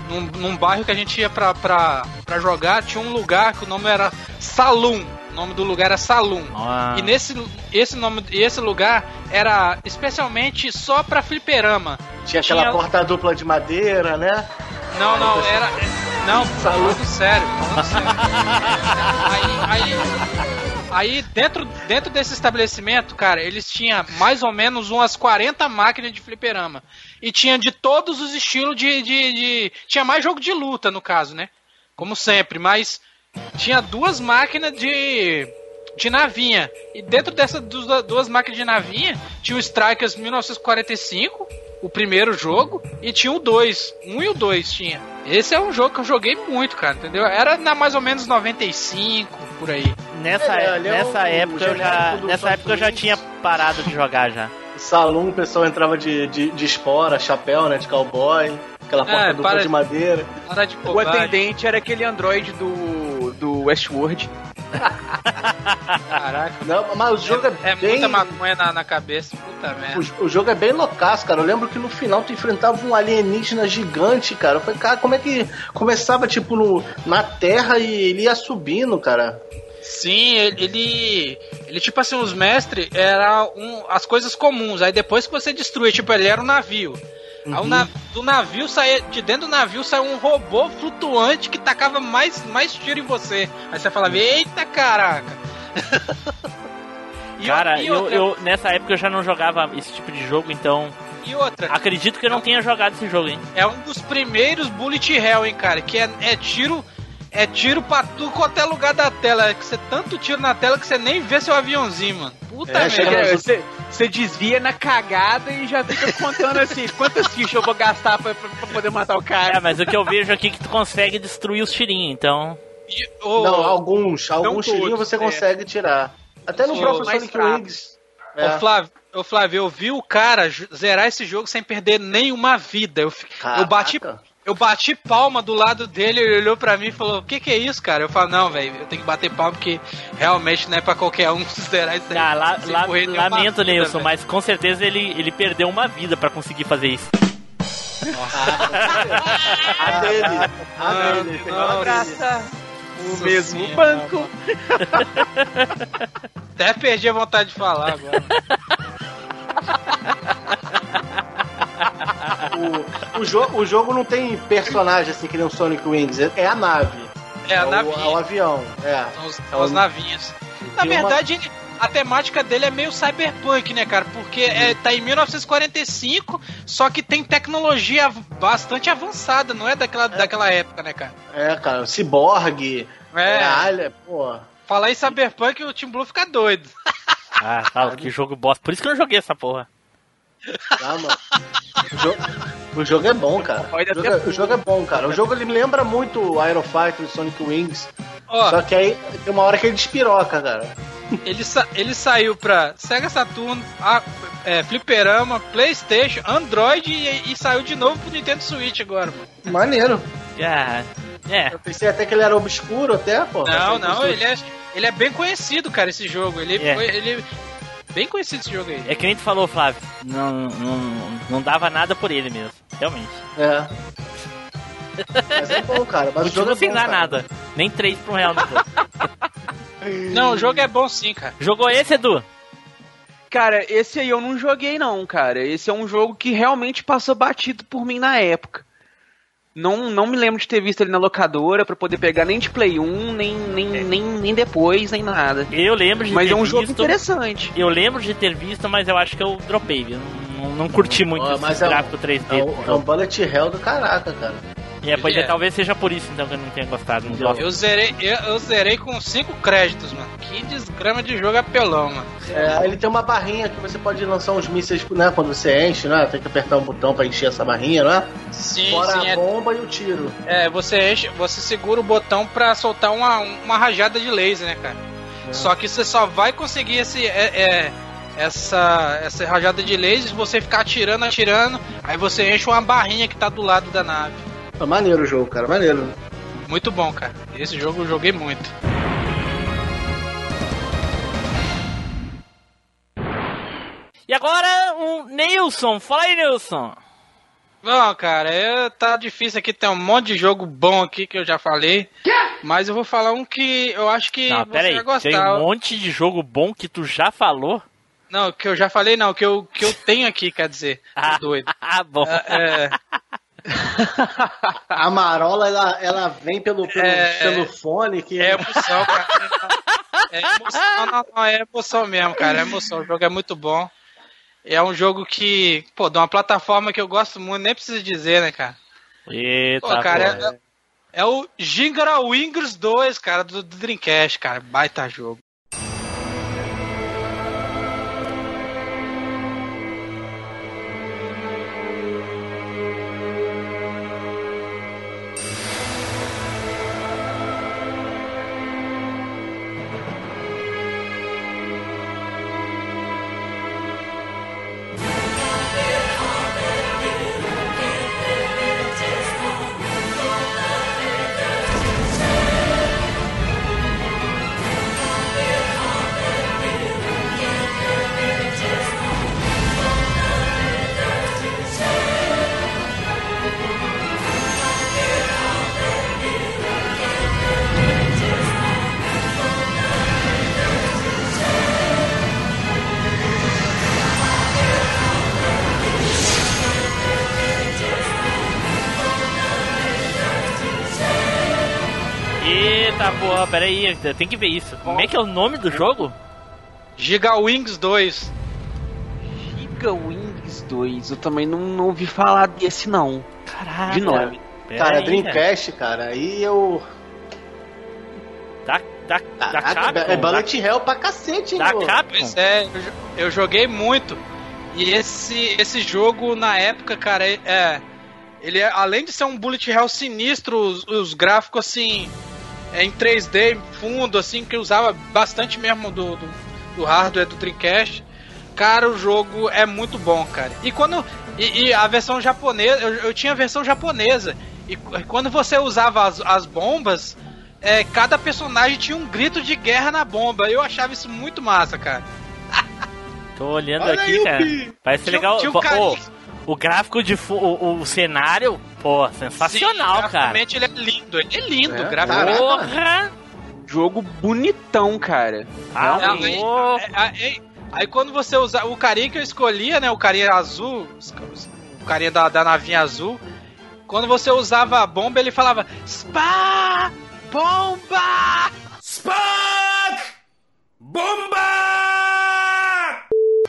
num, num bairro que a gente ia pra, pra, pra jogar, tinha um lugar que o nome era Saloon. O nome do lugar era Saloon. Ah. E nesse esse nome esse lugar era especialmente só pra fliperama. Tinha aquela tinha- porta dupla de madeira, né? Não, não, era. Não, falando sério, falando sério. Aí, aí, aí dentro, dentro desse estabelecimento, cara, eles tinham mais ou menos umas 40 máquinas de fliperama. E tinha de todos os estilos de, de, de- Tinha mais jogo de luta, no caso, né? Como sempre, mas tinha duas máquinas de. De navinha. E dentro dessas duas, máquinas de navinha, tinha o Strikers 1945, o primeiro jogo, e tinha o 2. Um e o 2 tinha. Esse é um jogo que eu joguei muito, cara, entendeu? Era na mais ou menos 95, por aí. Nessa, É, é nessa o- época eu já. Nessa época eu já tinha parado de jogar já. Salão, o pessoal entrava de, de, de espora, chapéu, né? De cowboy, aquela porta É, dupla para- de madeira. De O atendente era aquele androide do, do Westworld. Caraca. Não, mas o jogo é, É bem. muita maconha na, na cabeça, puta merda. O, o jogo é bem loucaço, cara. Eu lembro que no final tu enfrentava um alienígena gigante, cara. Eu falei, cara, como é que começava, tipo, no, na terra e ele ia subindo, cara? Sim, ele, ele, ele, tipo assim, os mestres eram um, as coisas comuns. Aí depois que você destruía, tipo, ele era um navio. Aí o na- do navio saía, de dentro do navio saiu um robô flutuante que tacava mais, mais tiro em você. Aí você falava, eita caraca! Cara, eu, outra, eu- nessa época eu já não jogava esse tipo de jogo, então e outra, acredito que eu não tenha jogado esse jogo, hein? é um dos primeiros Bullet Hell, hein, cara? Que é, é tiro. É tiro pra quanto é lugar da tela. É que você tanto tiro na tela que você nem vê seu aviãozinho, mano. Puta É, merda. É, Você, você desvia na cagada e já fica contando assim, quantas fichas eu vou gastar pra, pra- pra poder matar o É, cara. mas o que eu vejo aqui é que tu consegue destruir os tirinhos, então. E, ô, Não, alguns. Alguns tirinhos você é. consegue tirar. Até no próprio Sonic. Wings. É. Ô, Flávio, ô, Flávio, eu vi o cara zerar esse jogo sem perder nenhuma vida. Eu, eu bati. Eu bati palma do lado dele, ele olhou pra mim e falou: O que, que é isso, cara? Eu falo: Não, velho, eu tenho que bater palma porque realmente não é pra qualquer um zerar isso aí. Ah, lá- sem lá- morrer nenhuma lamento, vida, Nilson, velho. mas com certeza ele, ele perdeu uma vida pra conseguir fazer isso. A dele. A dele. Não, uma dele. Graça, o Nossa mesmo Senhora, banco. Até perdi a vontade de falar agora. O, o, jo o jogo não tem personagem assim que nem o Sonic Wings. É é a nave. É a o, navinha. é o avião. É. São, os- são as navinhas. Na uma- verdade, ele- a temática dele é meio cyberpunk, né, cara? Porque é, tá em 1945, só que tem tecnologia bastante avançada, não é daquela, daquela época, né, cara? É, cara. Ciborgue. É, É, alien. Pô. falar em cyberpunk, o Team Blue fica doido. Ah, tá, que jogo bosta. Por isso que eu não joguei essa porra. Tá, mano. O, jo- o jogo é bom, cara. O jogo, é- o jogo é bom, cara. O jogo ele me lembra muito o Iron Fighter e Sonic Wings. Ó, Só que aí tem uma hora que ele despiroca, cara. ele, sa- ele saiu pra Sega Saturn, a- é, Fliperama, Playstation, Android e, e saiu de novo pro Nintendo Switch agora, mano. Maneiro. Ah, é. Eu pensei até que ele era obscuro até, pô. Não, não, ele é, ele é bem conhecido, cara, esse jogo. Ele É. foi. Ele, bem conhecido esse jogo aí. É que nem tu falou, Flávio. Não, não, não dava nada por ele mesmo. Realmente. É. Mas é bom, cara. Mas o jogo Continua é sem bom, dar cara. nada. Nem 3 pra um real no jogo. Não, o jogo é bom sim, cara. Jogou esse, Edu? Cara, esse aí eu não joguei não, cara. Esse é um jogo que realmente passou batido por mim na época. Não, não me lembro de ter visto ele na locadora pra poder pegar nem de Play 1, nem, nem, nem, nem depois, nem nada. Eu lembro de Mas ter é um visto. jogo interessante. Eu lembro de ter visto, mas eu acho que eu dropei, viu? Não, não curti muito Ó, esse mas é um- gráfico 3D. É um, é um jogo. bullet hell do caraca, cara. É, pois é, é. talvez seja por isso então que eu não tenha gostado. Não gosto. Eu zerei, eu, eu zerei com 5 créditos, mano. Que desgrama de jogo apelão, mano. É, ele tem uma barrinha que você pode lançar uns mísseis, né? Quando você enche, né? Tem que apertar um botão pra encher essa barrinha, né? Sim, Fora sim. a É, bomba e o tiro. é, você enche, você segura o botão pra soltar uma, uma rajada de laser, né, cara? Só que você só vai conseguir esse. é- é, essa, essa rajada de laser se você ficar atirando, atirando, aí você enche uma barrinha que tá do lado da nave. É maneiro o jogo, cara, maneiro. Muito bom, cara. Esse jogo eu joguei muito. E agora o Nilson. Fala aí, Nilson. Bom, cara, eu, tá difícil aqui, tem um monte de jogo bom aqui que eu já falei. Mas eu vou falar um que eu acho que Não, você pera aí. vai gostar. Tem um monte de jogo bom que tu já falou. Não, que eu já falei não, que eu, que eu tenho aqui, quer dizer. Ah. Doido. Ah, bom. É, A Marola, ela, ela vem pelo, pelo, É, pelo fone que. é emoção, cara. É emoção, não, não, é emoção mesmo, cara. É emoção. O jogo é muito bom. É um jogo que, pô, de uma plataforma que eu gosto muito, nem preciso dizer, né, cara? Eita, Pô, cara, pô. é, é o Gingra Wingers 2, cara, do, do Dreamcast, cara. Baita jogo. Tem que ver isso. Como é que é o nome do jogo? Giga Wings 2. Giga Wings 2, eu também não, não ouvi falar desse não. Caraca. De nome. Cara, aí, Dreamcast, cara, aí eu. Da, da, da Caraca, Capcom. é Bullet Hell pra cacete, hein, da, pô? Capcom. Pois é, eu, eu joguei muito. E esse, esse jogo, na época, cara, é- é. Ele é, além de ser um bullet hell sinistro, os, os gráficos assim. É em 3D, fundo, assim, que usava bastante mesmo do, do, do hardware do Dreamcast. Cara, o jogo é muito bom, cara. E quando. E, e a versão japonesa, eu, eu tinha a versão japonesa. E qu- quando você usava as, as bombas, é, cada personagem tinha um grito de guerra na bomba. Eu achava isso muito massa, cara. Tô olhando Olha aqui, aí o cara. Pi. Parece Tinha- legal. tinha um carinha- o gráfico de o, o cenário, pô, sensacional, Sim, cara. ele é lindo, ele é lindo, É, graficamente. Porra! Jogo bonitão, cara. Ah, Aí, louco. aí- aí- aí quando você usa o carinha que eu escolhia, né, o carinha azul, o carinha da, da navinha azul, quando você usava a bomba, ele falava Spa! Bomba! Spark! Bomba!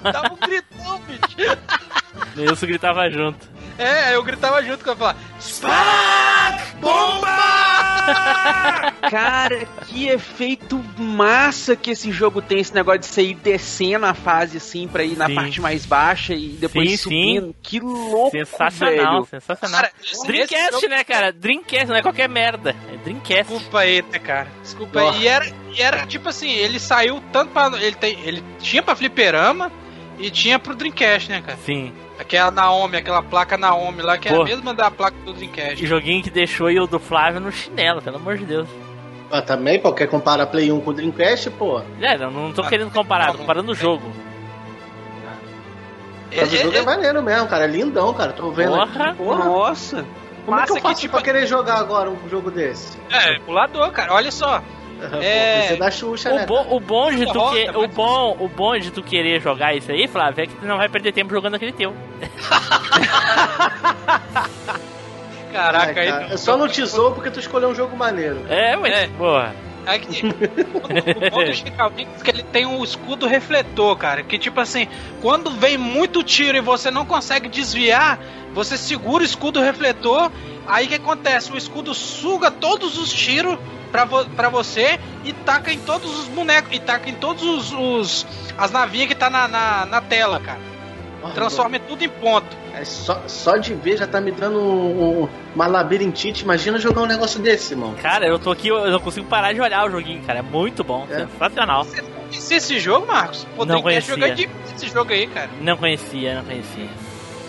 Dava um gritão, bicho. Nilson gritava junto. É, eu gritava junto quando eu falava Spark! Bomba! Cara, que efeito massa que esse jogo tem, esse negócio de você ir descendo a fase assim pra ir na Sim. parte mais baixa e depois Sim, subindo. Que louco, Sensacional, velho. sensacional. Cara, Dreamcast, jogo- né, cara? Dreamcast não é qualquer merda. É Dreamcast. Desculpa aí, né, cara? Desculpa aí. E era, e era tipo assim, ele saiu tanto pra. Ele, tem, ele tinha pra fliperama e tinha pro Dreamcast, né, cara? Sim. Aquela Naomi, aquela placa Naomi lá, que é Pô. a mesma da placa do Dreamcast. joguinho que deixou aí o do Flávio no chinelo, pelo amor de Deus. Ah, também, pô, quer comparar Play 1 com Dreamcast, pô? É, não, não tô Ah, querendo comparar, tô bom. comparando o jogo. Mas o jogo é maneiro mesmo, cara. É lindão, cara. Tô vendo Porra. aqui. Porra. Nossa. Como é que Massa eu que, faço tipo- pra querer jogar agora um jogo desse? É, pulador, cara. Olha só. É. Da Xuxa, O né? bom, o bom de tu que, o bom, o bom de tu querer jogar isso aí, Flávio, é que tu não vai perder tempo jogando aquele teu. Caraca, Ai, aí. cara, Eu só não te zoo porque tu escolheu um jogo maneiro. É, mas, É. porra. Aqui, o bom do Chicavinx é que ele tem um escudo refletor, cara. Que tipo assim, quando vem muito tiro e você não consegue desviar, você segura o escudo refletor, Aí o que acontece? O escudo suga todos os tiros pra, vo pra você e taca em todos os bonecos. E taca em todos os. os as navinhas que tá na, na, na tela, cara. Transforma tudo em ponto. É só, só de ver já tá me dando um, um, uma labirintite. Imagina jogar um negócio desse, irmão. Cara, eu tô aqui, eu não consigo parar de olhar o joguinho, cara. É muito bom, É. sensacional. Você conhecia esse jogo, Marcos? Pô, Não conhecia. jogar de esse jogo aí, cara. Não conhecia, não conhecia.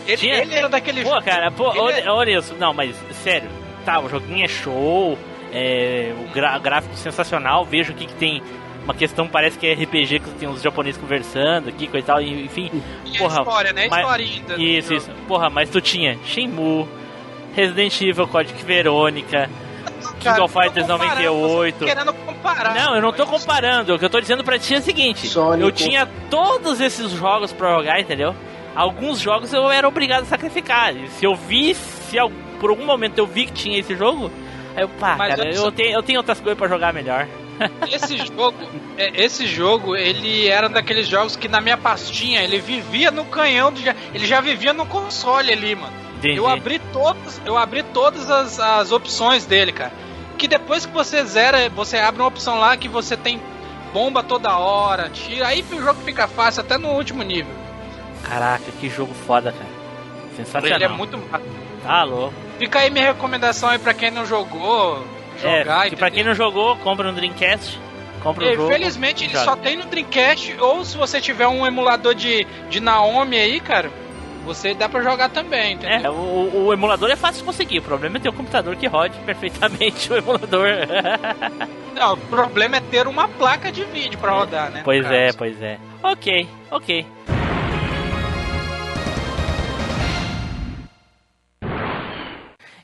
Ele, Tinha- ele era daquele Pô, cara, pô, olha, é- olha isso. Não, mas sério, tá, o joguinho é show, é, o gra- gráfico sensacional, vejo aqui que tem uma questão, parece que é RPG, que tem uns japoneses conversando aqui, coisa e tal, enfim. E a Porra, história, né? A mas- historinha ainda. do Isso, jogo. isso. Porra, mas tu tinha Shenmue, Resident Evil, Code Verônica, King Cara, of Fighters tô comparando, 98. você tá querendo comparar. Não, eu não tô comparando. O que eu tô dizendo pra ti é o seguinte: Sonic. eu tinha todos esses jogos pra jogar, entendeu? Alguns jogos eu era obrigado a sacrificar. E se eu vi, se eu- por algum momento eu vi que tinha esse jogo, aí eu, pá, Mas cara, eu eu, tenho, eu tenho outras coisas pra jogar melhor. Esse jogo, é, esse jogo, ele era daqueles jogos que na minha pastinha ele vivia no canhão, do, ele já vivia no console ali, mano. Entendi. Eu abri todas, eu abri todas as, as opções dele, cara. Que depois que você zera, você abre uma opção lá que você tem bomba toda hora, tira, aí o jogo fica fácil até no último nível. Caraca, que jogo foda, cara. Sensacional. Ele é muito. Tá louco. Fica aí minha recomendação aí pra quem não jogou, jogar é, que pra quem não jogou, compra no Dreamcast. Compra o É. Infelizmente ele joga. só tem no Dreamcast, ou se você tiver um emulador de, de Naomi aí, cara, você dá pra jogar também, entendeu? É, o, o emulador é fácil de conseguir. O problema é ter um computador que rode perfeitamente o emulador. Não, o problema é ter uma placa de vídeo pra rodar, né? pois é, pois é. Ok, ok.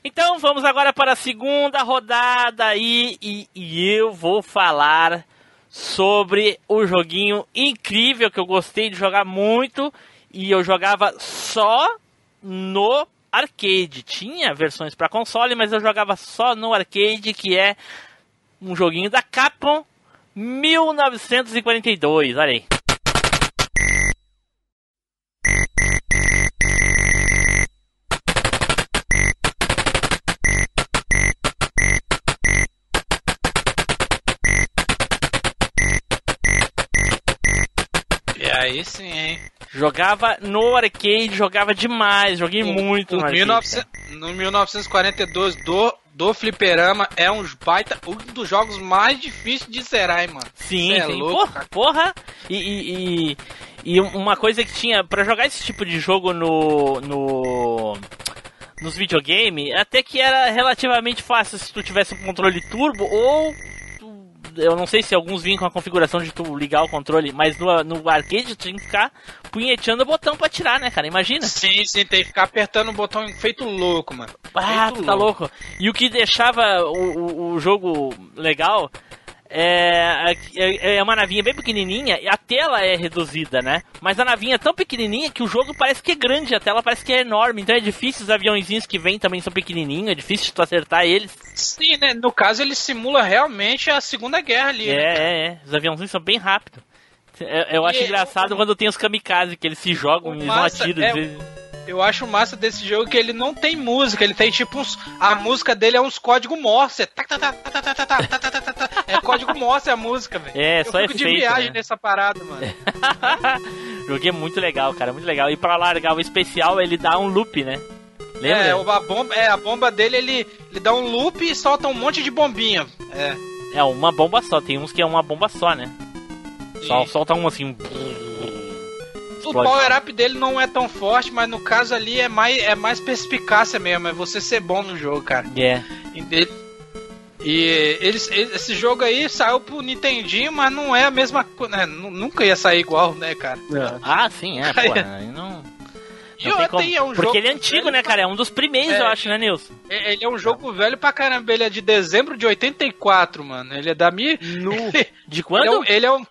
Então vamos agora para a segunda rodada aí e, e eu vou falar sobre o joguinho incrível que eu gostei de jogar muito e eu jogava só no arcade. Tinha versões para console, mas eu jogava só no arcade, que é um joguinho da Capcom 1942. Olha aí. Aí sim, hein? Jogava no arcade, jogava demais, joguei muito o no arcade. 1900 no 1942 do, do Fliperama é um baita, um dos jogos mais difíceis de zerar, hein, mano? Sim, Cê é sim. louco, porra, porra. E, e, e, e uma coisa que tinha pra jogar esse tipo de jogo no no nos videogame, até que era relativamente fácil se tu tivesse um controle turbo ou eu não sei se alguns vinham com a configuração de tu ligar o controle, mas no, no arcade tu tinha que ficar punheteando o botão pra tirar, né, cara? Imagina. Sim, sim, tem que ficar apertando o botão feito louco, mano. Ah, Feito tu tá louco. E o que deixava o, o, o jogo legal é, é, é uma navinha bem pequenininha e a tela é reduzida, né? Mas a navinha é tão pequenininha que o jogo parece que é grande, a tela parece que é enorme. Então é difícil, os aviãozinhos que vêm também são pequenininhos, é difícil tu acertar eles. Sim, né? No caso, ele simula realmente a Segunda Guerra ali. né? É, é, é. Os aviãozinhos são bem rápidos. É, Eu acho E- engraçado quando tem os kamikazes que eles se jogam e massa atiram. é-. Eu acho massa desse jogo que ele não tem música, ele tem tipo uns. A música dele é uns código morse. É código morse a música, velho. É, só Eu fico efeito, de viagem né? nessa parada, mano. Joguei muito legal, cara, muito legal. E pra largar o especial, ele dá um loop, né? Lembra? É, a bomba, é, a bomba dele, ele, ele dá um loop e solta um monte de bombinha. É. É, uma bomba só. Tem uns que é uma bomba só, né? Só, solta um assim o explode. power-up dele não é tão forte, mas no caso ali é mais, é mais perspicácia mesmo, é você ser bom no jogo, cara. É. E, ele- e eles, ele- esse jogo aí saiu pro Nintendinho, mas não é a mesma coisa. Né? Nu- Nunca ia sair igual, né, cara? Ah, sim, é, pô. aí não. E não tem como. é um Porque jogo ele é antigo, né, pra- cara? É um dos primeiros, É. eu acho, né, Nilson? É, Ele é um jogo velho pra caramba, ele é de dezembro de 84, mano. Ele é da minha. De Ele é, quando? um- ele é um.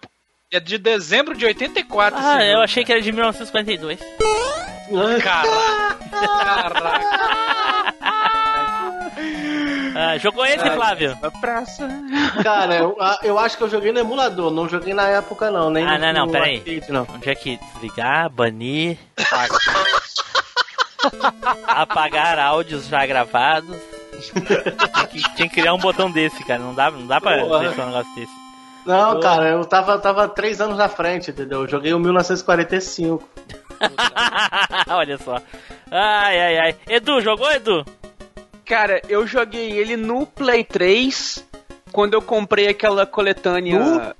É de dezembro de 84. Ah, eu achei que era de 1942. Caraca. Caraca. Ah, jogou esse, Flávio? Praça. Cara, eu, eu acho que eu joguei no emulador, não joguei na época não, nem Ah, não, não, peraí. Onde é que desligar, banir, apagar, apagar áudios já gravados. Tem que, tem que criar um botão desse, cara. Não dá, não dá pra Porra. deixar um negócio desse. Não, cara, eu tava, tava três anos na frente, entendeu? Eu joguei o 1945. Olha só. Ai, ai, ai. Edu, jogou, Edu? Cara, eu joguei ele no Play 3 quando eu comprei aquela coletânea. No?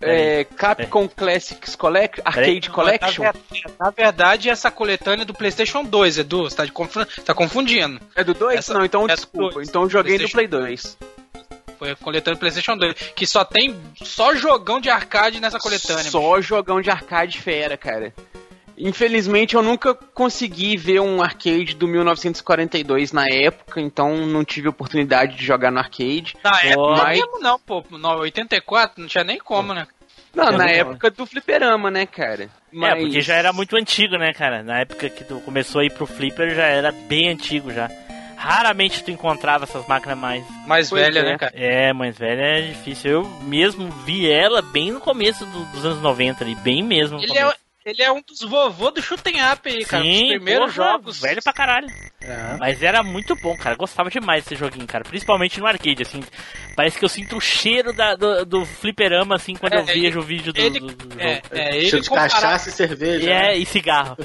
É, Capcom Classics Collect, Arcade Collection. Na, ver- na verdade, essa coletânea é do PlayStation 2, Edu. Você tá, de confu- tá confundindo. É do 2? Essa- Não, então essa desculpa. dois. Então eu joguei no Play 2. Foi a coletânea PlayStation 2. Que só tem só jogão de arcade nessa coletânea. Só jogão de arcade fera, cara. Infelizmente eu nunca consegui ver um arcade do 1942 na época, então não tive oportunidade de jogar no arcade. Na época mas- mesmo não, pô. No 84 não tinha nem como, né? Não, na época do fliperama, né, cara? É, porque já era muito antigo, né, cara? Na época que tu começou a ir pro Flipper já era bem antigo já. Raramente tu encontrava essas máquinas mais. Mais Pois velha, é. né, cara? É, mais velha é difícil. Eu mesmo vi ela bem no começo do- dos anos 90 ali, bem mesmo. Ele é, ele é um dos vovô do Shooting Up aí, cara. Sim, primeiros porra, jogos. Velho pra caralho. É. Mas era muito bom, cara. Gostava demais desse joguinho, cara. Principalmente no arcade, assim. Parece que eu sinto o cheiro da- do, do fliperama, assim, quando É, eu vejo o vídeo do, ele- do- do jogo. É, é, ele Cheiro de comparado, cachaça e cerveja. E, né? é, e cigarro.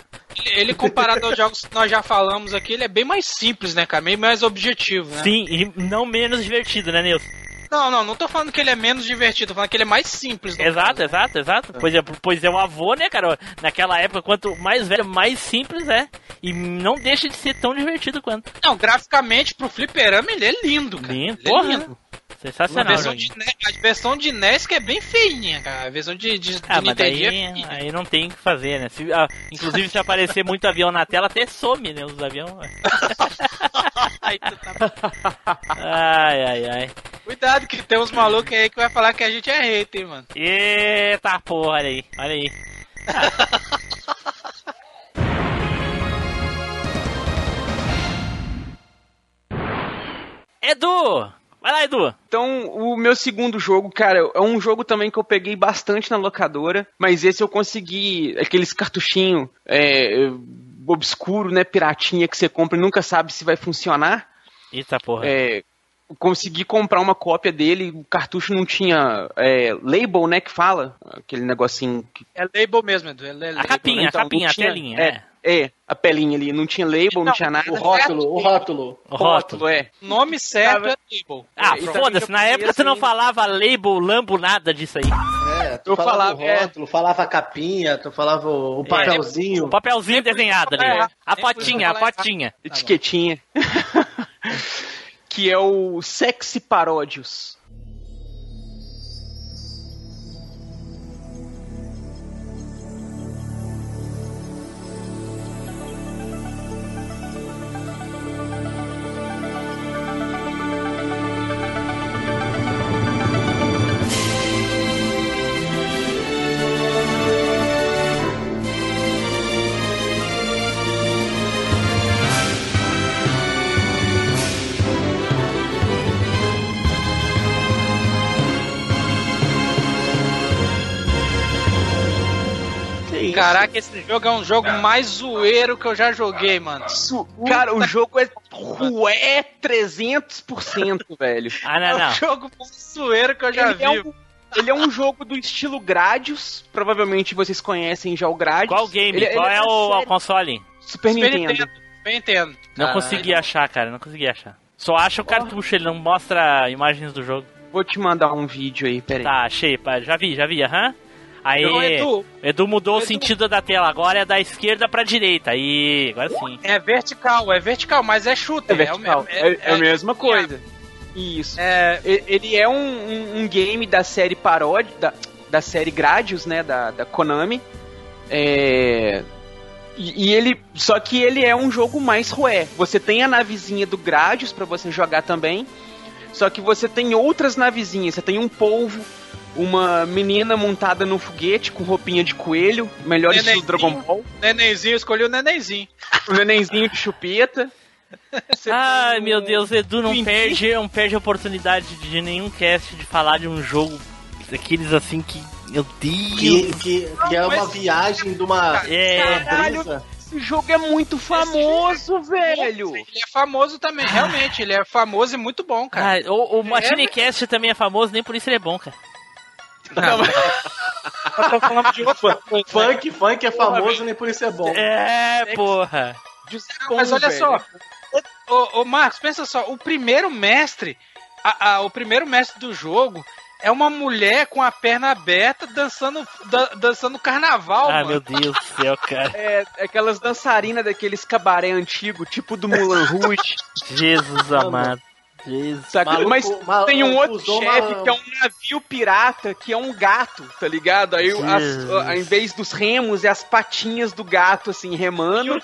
ele comparado aos jogos que nós já falamos aqui, ele é bem mais simples, né, cara? Meio mais objetivo, né? Sim, e não menos divertido, né, Nilson? Não, não, não tô falando que ele é menos divertido, tô falando que ele é mais simples. Exato, caso. exato, exato. Pois é, pois é o avô, né, cara? Naquela época, quanto mais velho, mais simples é. E não deixa de ser tão divertido quanto. Não, graficamente pro fliperama ele é lindo, cara. Lindo, Ele porra. é lindo. A Sensacional, versão, joguinho. de, NES, a versão de NES que é bem feinha, cara. A versão de, de, Ah, de mas daí, Nintendo é aí não tem o que fazer, né? Se- ah, inclusive, se aparecer muito avião na tela, até some, né? Os aviões. Tá- Ai, ai, ai. Cuidado que tem uns malucos aí que vai falar que a gente é hater, hein, mano. Eita porra, olha aí, olha aí. Edu! Vai lá, Edu! Então, o meu segundo jogo, cara, é um jogo também que eu peguei bastante na locadora, mas esse eu consegui, aqueles cartuchinhos é, obscuro, né, piratinha que você compra e nunca sabe se vai funcionar. Eita porra. É, consegui comprar uma cópia dele, o cartucho não tinha é, label, né, que fala, aquele negocinho que É label mesmo, Edu. É label. a capinha, então, a capinha, não a tinha- telinha, é, é. É, a pelinha ali, não tinha label, não, Não, tinha nada. O rótulo, o rótulo. O rótulo. é. O nome certo é label. Ah, É, foda-se, na época tu não falava label, lambo, nada disso aí. É, tu Eu falava, falava, o é. rótulo, falava a capinha, tu falava o, o papelzinho. O papelzinho desenhado ali. errado. A fotinha, a fotinha. etiquetinha. que é o Sexy Paródios. Caraca, esse jogo é um jogo mais zoeiro que eu já joguei, mano. Isso, cara, o jogo é rué 300%, velho. Ah, É não, o não. jogo mais zoeiro que eu já Ele vi. é, um, ele é um jogo do estilo Gradius. Provavelmente vocês conhecem já o Gradius. Qual game? Ele- Qual ele é da o, série console? Super, Super Nintendo. Nintendo. Super Nintendo. Não Caralho. consegui achar, cara, não consegui achar. Só acha o cartucho, ele não mostra imagens do jogo. Vou te mandar um vídeo aí, peraí. Tá, achei, pá, já vi, já vi, aham. Aí, Então, Edu, Edu mudou o Edu- sentido da tela, agora é da esquerda pra direita. Aí, agora sim. é vertical, é vertical, mas é shooter. É vertical. o- É, é a mesma coisa. Isso. É, Ele é um, um- um game da série paródia, da, da série Gradius, né, da, da Konami. É... E, e ele, só que ele é um jogo mais rué. Você tem a navezinha do Gradius pra você jogar também. Só que você tem outras navezinhas. Você tem um polvo, uma menina montada num foguete com roupinha de coelho, melhor estilo. Dragon Ball, nenenzinho, eu escolhi o nenenzinho. um nenenzinho de chupeta. Você Ai, tem meu um- Deus, Edu não perde, não perde a oportunidade de nenhum cast de falar de um jogo daqueles assim que. Meu Deus! Que, que, que é uma mas- viagem de uma É, uma brisa. esse jogo é muito famoso, velho. Ele é famoso também, realmente. Ele é famoso e muito bom, cara. Ah, o o Machine Cast também é famoso, nem por isso ele é bom, cara. Eu tô falando de outra coisa. Funk, funk é famoso, nem por isso é bom. É, porra. Mas olha velho. só, ô, ô Marcos, pensa só, o primeiro mestre, a- a- o primeiro mestre do jogo é uma mulher com a perna aberta dançando, dan- dançando carnaval, Ah, mano. meu Deus do céu, cara. É, aquelas dançarinas daqueles cabaré antigo, tipo do Mulan Rouge. Jesus amado. Jesus. Maluco, Mas ma- tem um outro chefe uma- que é um navio pirata, que é um gato, tá ligado? Aí as, Jesus. ao invés dos remos, é as patinhas do gato, assim, E, remando. o,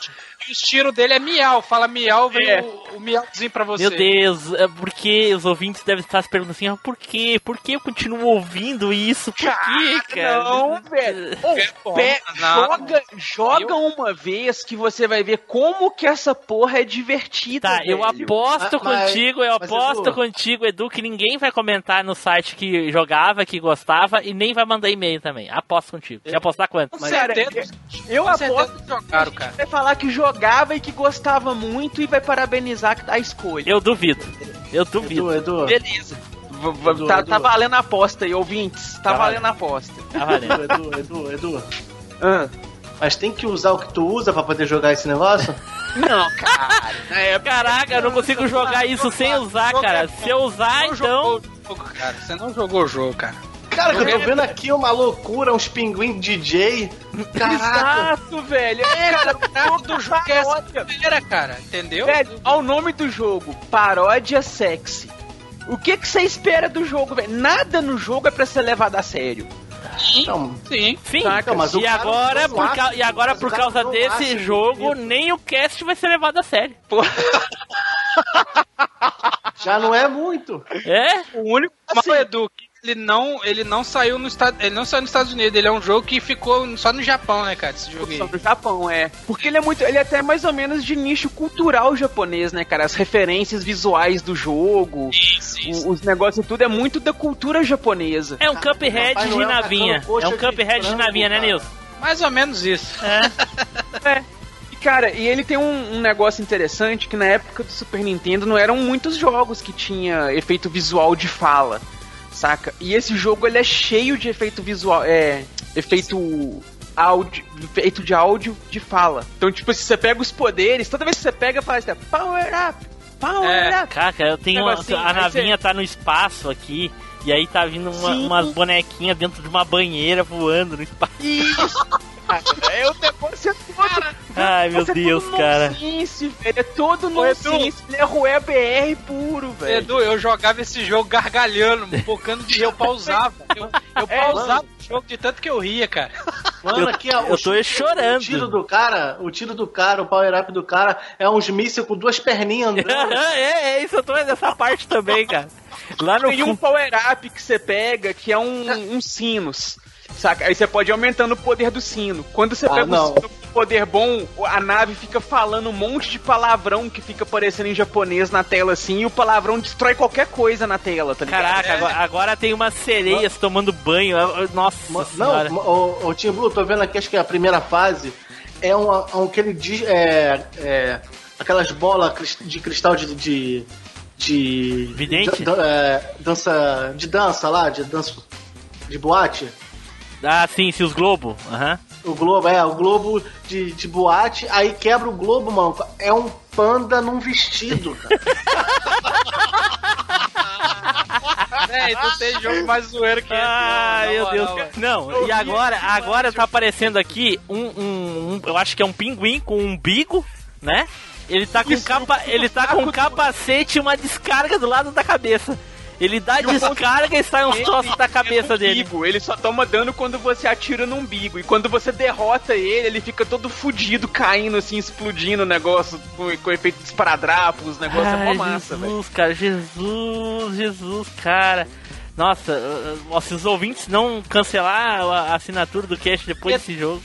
e os tiros dele é miau. Fala miau, vem É. o, o miauzinho pra você. Meu Deus, é porque os ouvintes devem estar se perguntando assim, ah, por quê? Por que eu continuo ouvindo isso? Por quê, cara? Não, velho. Pô, pé- não. joga joga uma vez que você vai ver como que essa porra é divertida. Tá, eu velho. aposto Mas- mas- contigo, eu mas, aposto contigo, Edu, que ninguém vai comentar no site que jogava, que gostava, e nem vai mandar e-mail também. Aposto contigo. Quer apostar quanto? Com Mas, certeza, Eu certeza aposto jogaram, cara. vai falar que jogava e que gostava muito e vai parabenizar a escolha. Eu duvido. Eu duvido. Edu, Edu, Beleza. Edu, tá, Edu. tá valendo a aposta aí, ouvintes. Tá, Tá valendo a aposta. Tá valendo. Edu, Edu, Edu. Ah. Mas tem que usar o que tu usa pra poder jogar esse negócio? Não, cara. É, Caraca, eu não consigo jogar isso sem usar, cara. Se eu usar, Não então. jogou o jogo, cara. Você não jogou o jogo, cara. Cara, que eu tô vendo aqui uma loucura, uns pinguim DJ. Caraca. Exato, velho. É, cara, Todo jogo é essa primeira, cara. Entendeu? Velho, ao nome do jogo, paródia sexy. O que que você espera do jogo, velho? Nada no jogo é pra ser levado a sério. Então, Sim. Sim, mas e, agora, por ca- e agora, por causa desse jogo, nem o cast vai ser levado a sério. já não é muito. É? O único Assim- mal Edu, que ele não, ele não saiu no estado, ele não saiu nos Estados Unidos, ele é um jogo que ficou só no Japão, né, cara, esse jogo aí. Só no Japão, é. Porque ele é muito. Ele é até mais ou menos de nicho cultural japonês, né, cara? As referências visuais do jogo, Isso, isso. o- os negócios tudo é muito da cultura japonesa. É um Cuphead Papai de navinha. É um de Cuphead de navinha, né, cara. Nilson? Mais ou menos isso. É. E, cara, e ele tem um, um negócio interessante que na época do Super Nintendo não eram muitos jogos que tinha efeito visual de fala, saca? E esse jogo ele é cheio de efeito visual, é, efeito áudio, efeito de áudio de fala. Então, tipo, se você pega os poderes, toda vez que você pega, faz assim, power up, power É, up. Caraca, eu tenho uma, Negocinho, a aí navinha tá no espaço aqui. E aí tá vindo uma- umas bonequinhas dentro de uma banheira voando no espaço. Isso. cara, é o negócio é todo. Ai, meu é Deus, todo cara. nonsense, velho. É todo nonsense. Ele é Rué BR puro, velho. Edu, eu jogava esse jogo gargalhando, focando de eu pausava. Eu, eu É, pausava o jogo de tanto que eu ria, cara. Mano, Eu- aqui ó, eu tô chorando. O tiro do cara, o tiro do cara, o power up do cara é uns mísseis com duas perninhas andando. é, é isso, eu tô vendo essa parte também, cara. Lá no Tem um power-up que você pega que é um, um sinos. Saca? Aí você pode ir aumentando o poder do sino. Quando você Ah, pega não. o sino com poder bom, a nave fica falando um monte de palavrão que fica aparecendo em japonês na tela assim, e o palavrão destrói qualquer coisa na tela, tá ligado? Caraca, agora, agora tem umas sereias tomando banho. Nossa Ma- senhora. Não, o, o Tim Blue, tô vendo aqui, acho que é a primeira fase. É um, um aquele é, é, aquelas bolas de cristal de. de, de Vidente? dan- é, dança. De dança lá, de dança. De boate. Ah, sim, sim, os Globo. Aham. O globo, é, o globo de, de boate, aí quebra o globo, mano. É um panda num vestido, cara. É, não tem jogo mais zoeiro que esse. Ah, não, meu na Deus. velho. Não, e agora, agora tá aparecendo aqui um, um, um- Eu acho que é um pinguim com um umbigo, né? Ele tá com Isso, capa. Ele tá com um capacete e uma descarga do lado da cabeça. Ele dá descarga e sai uns Ele troços da cabeça é um dele. Ele só toma dano quando você atira no umbigo. E quando você derrota ele, ele fica todo fudido, caindo assim, explodindo o negócio com, com efeito de esparadrapo, os negócios é Ai, mó massa, velho. Jesus, cara, Jesus, Jesus, cara. Nossa, uh, uh, se os ouvintes não cancelar a assinatura do cast depois desse jogo.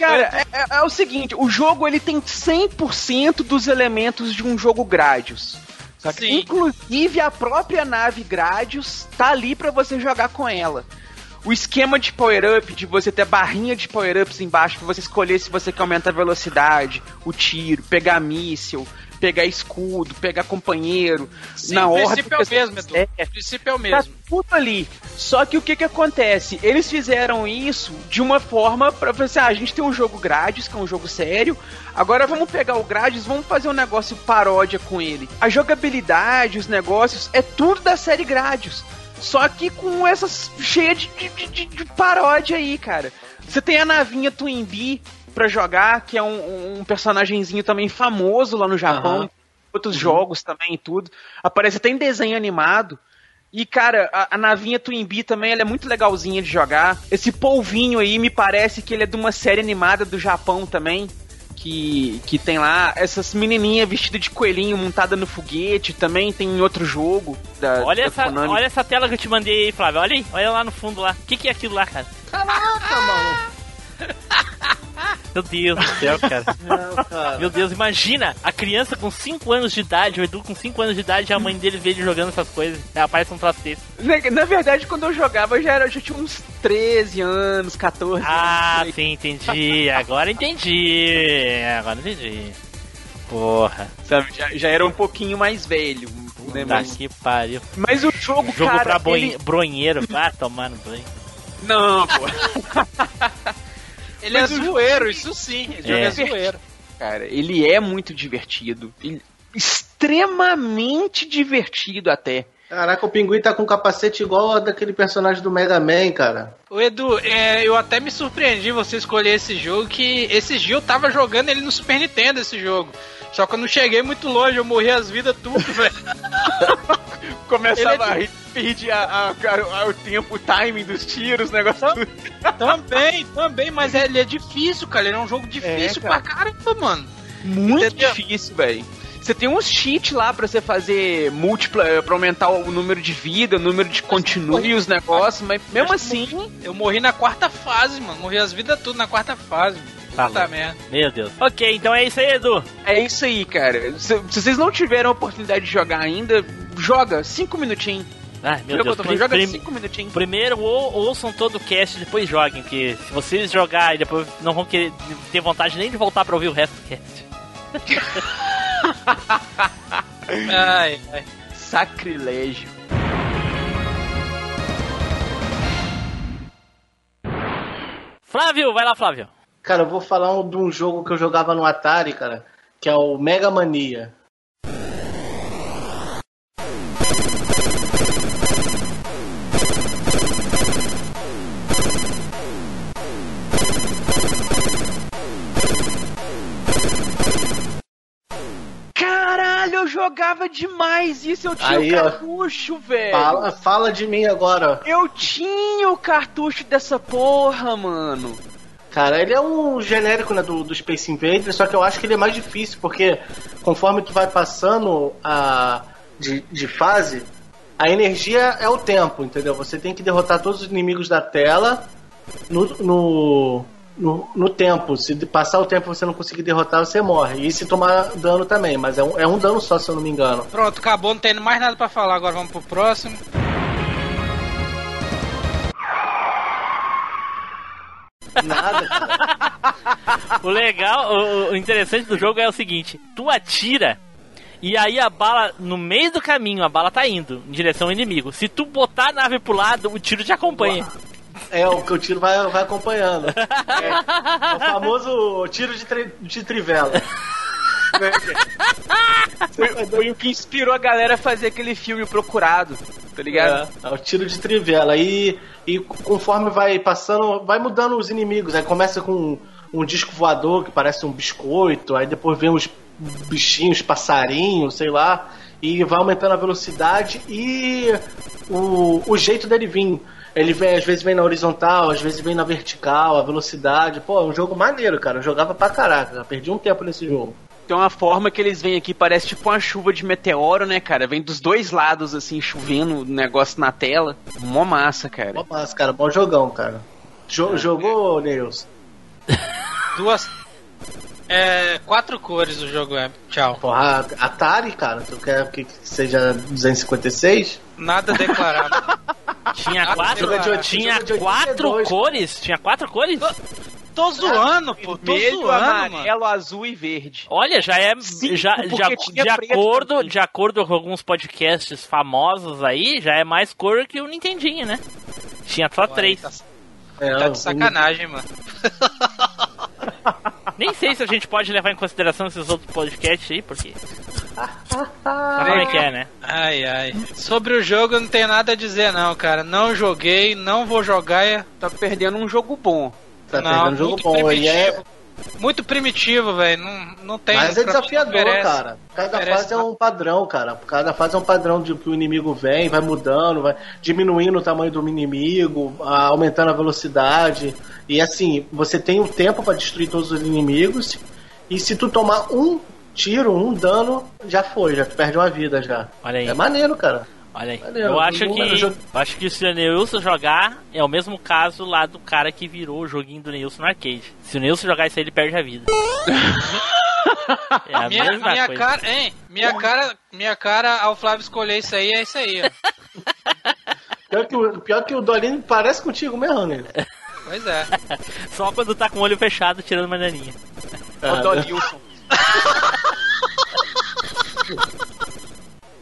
Cara, é, é- é o seguinte, o jogo ele tem 100% dos elementos de um jogo Gradius. saca? Sim. Inclusive a própria nave Gradius tá ali pra você jogar com ela. o esquema de power-up, de você ter barrinha de power-ups embaixo, pra você escolher se você quer aumentar a velocidade, o tiro, pegar míssil, pegar escudo, pegar companheiro, Sim, na o ordem princípio é o mesmo, Edu. É. O princípio é o Tá mesmo. tudo ali. Só que o que que acontece? Eles fizeram isso de uma forma pra falar assim, ah, a gente tem um jogo Grades, que é um jogo sério, agora vamos pegar o Grades, vamos fazer um negócio paródia com ele. A jogabilidade, os negócios, é tudo da série Gradius. Só que com essas cheia de, de, de- de paródia aí, cara. Você tem a navinha Twin Bee pra jogar, que é um, um personagemzinho também famoso lá no Japão. Aham. Outros jogos também e tudo. Aparece até em desenho animado. E, cara, a, a navinha Twin Bee também ela é muito legalzinha de jogar. Esse polvinho aí me parece que ele é de uma série animada do Japão também. Que, que tem lá essas menininhas vestidas de coelhinho montada no foguete. Também tem em outro jogo da, Olha da essa, Konami. olha essa tela que eu te mandei aí, Flávio. Olha aí, olha lá no fundo lá. O que, que é aquilo lá, cara? Caraca, mano. Meu Deus do céu, cara. Não, cara. Meu Deus, imagina a criança com 5 anos de idade, o Edu com 5 anos de idade, e a mãe dele vê ele jogando essas coisas. É, aparece um troço desse. Na, na verdade, quando eu jogava, eu já, era, eu já tinha uns 13 anos, 14 Ah, anos. sim, entendi. Agora entendi. Agora entendi. Porra. Sabe, já, já era um pouquinho mais velho. Né, Tá mas, que pariu. mas o jogo, Jogo cara, pra boi- ele... bronheiro. Ah, tomar no banho. Não, pô. Ele é Mas o zoeiro, isso sim. Esse jogo É. é zoeiro. Cara, ele é muito divertido. Ele- extremamente divertido até. Caraca, o pinguim tá com um capacete igual a daquele personagem do Mega Man, cara. Ô Edu, é, eu até me surpreendi você escolher esse jogo, que esse dia eu tava jogando ele no Super Nintendo, esse jogo. Só que eu não cheguei muito longe, eu morri as vidas tudo, velho. Começava Ele é a rir, perdia a- a- a- o tempo, o timing dos tiros, o negócio tudo. também, também, mas ele é difícil, cara. Ele é um jogo difícil cara. pra caramba, mano. Muito Entendeu? difícil, velho. Você tem uns cheats lá pra você fazer múltipla, eh, pra aumentar o número de vida, o número de continue os negócios, mas mesmo assim, Eu morri na quarta fase, mano. Morri as vidas tudo na quarta fase. Tá Puta louco. merda. Meu Deus. Ok, então é isso aí, Edu. é isso aí, cara. Se, se vocês não tiveram a oportunidade de jogar ainda, joga cinco minutinhos. Ai, meu Deus. Prim- joga prim- cinco minutinhos. Primeiro ou, ouçam todo o cast e depois joguem, porque se vocês jogarem depois não vão querer ter vontade nem de voltar pra ouvir o resto do cast. Ai, ai. Sacrilégio. Flávio, vai lá, Flávio. Cara, eu vou falar um- de um jogo que eu jogava no Atari, cara, que é o Mega Mania. Caralho, eu jogava demais isso, eu tinha Aí, o ó. cartucho, velho. Fala, fala de mim agora. Eu tinha o cartucho dessa porra, mano. Cara, ele é um genérico né, do, do Space Invaders, só que eu acho que ele é mais difícil, porque conforme tu vai passando a, de, de fase, a energia é o tempo, entendeu? Você tem que derrotar todos os inimigos da tela no, no, no, no tempo. Se passar o tempo você não conseguir derrotar, você morre. E se tomar dano também, mas é um, é um dano só, se eu não me engano. Pronto, acabou, não tendo mais nada pra falar. Agora vamos pro próximo. Nada, cara. O legal, o, o interessante do jogo é o seguinte: tu atira e aí a bala, no meio do caminho, a bala tá indo em direção ao inimigo. Se tu botar a nave pro lado, o tiro te acompanha. É, o que o tiro vai, vai acompanhando. É, é o famoso tiro de, tri- de trivela. Foi, foi o que inspirou a galera a fazer aquele filme Procurado, tá ligado? É, é o tiro de trivela. E, e conforme vai passando, vai mudando os inimigos. Aí começa com um disco voador que parece um biscoito, aí depois vem os bichinhos, passarinhos, sei lá, e vai aumentando a velocidade e o, o jeito dele vir. Ele vem, às vezes vem na horizontal, às vezes vem na vertical, a velocidade. Pô, é um jogo maneiro, cara. Eu jogava pra caraca. Perdi um tempo nesse jogo. Tem uma forma que eles vêm aqui, parece tipo uma chuva de meteoro, né, cara? Vem dos dois lados, assim, chovendo o negócio na tela. Mó massa, cara. Mó massa, cara. Bom jogão, cara. Jo- jogou, Neils? Duas. É. Quatro cores o jogo é. Tchau. Porra, Atari, cara, tu quer que seja 256? Nada declarado. Tinha quatro, tinha quatro 82, cores? Tinha quatro cores? Tô zoando, pô. Tô Vermelho, zoando, mano. amarelo, azul e verde. Olha, já é Cinco, já, já de acordo também. de acordo com alguns podcasts famosos aí, já é mais cor que o Nintendinho, né? Tinha só três. Tá, É, tá de sacanagem, mano. Nem sei se a gente pode levar em consideração esses outros podcasts aí, porque. Sabe como é que é, né? Ai, ai. Sobre o jogo eu não tenho nada a dizer, não, cara. Não joguei, não vou jogar. Tá perdendo um jogo bom. Tá não, perdendo jogo muito bom. E é, primitivo. Muito primitivo, velho. Não, não tem. mas é desafiador, cara. Cada fase é um padrão, cara. Cada fase é um padrão de que o inimigo vem, vai mudando, vai diminuindo o tamanho do inimigo, aumentando a velocidade. E assim, você tem o tempo pra destruir todos os inimigos. E se tu tomar um tiro, um dano, já foi, já tu perde uma vida já. Olha aí. É maneiro, cara. Olha aí. Maneiro, Eu acho que. eu acho que se o Neilson jogar, é o mesmo caso lá do cara que virou o joguinho do Neilson no arcade. Se o Neilson jogar isso aí, ele perde a vida. É a Minha, mesma minha coisa. cara, hein? Minha cara, minha cara ao Flávio escolher isso aí é isso aí, ó. Pior que o, pior que o Dolino parece contigo mesmo, né? Pois é. Só quando tá com o olho fechado tirando bananinha. É o Dolilson.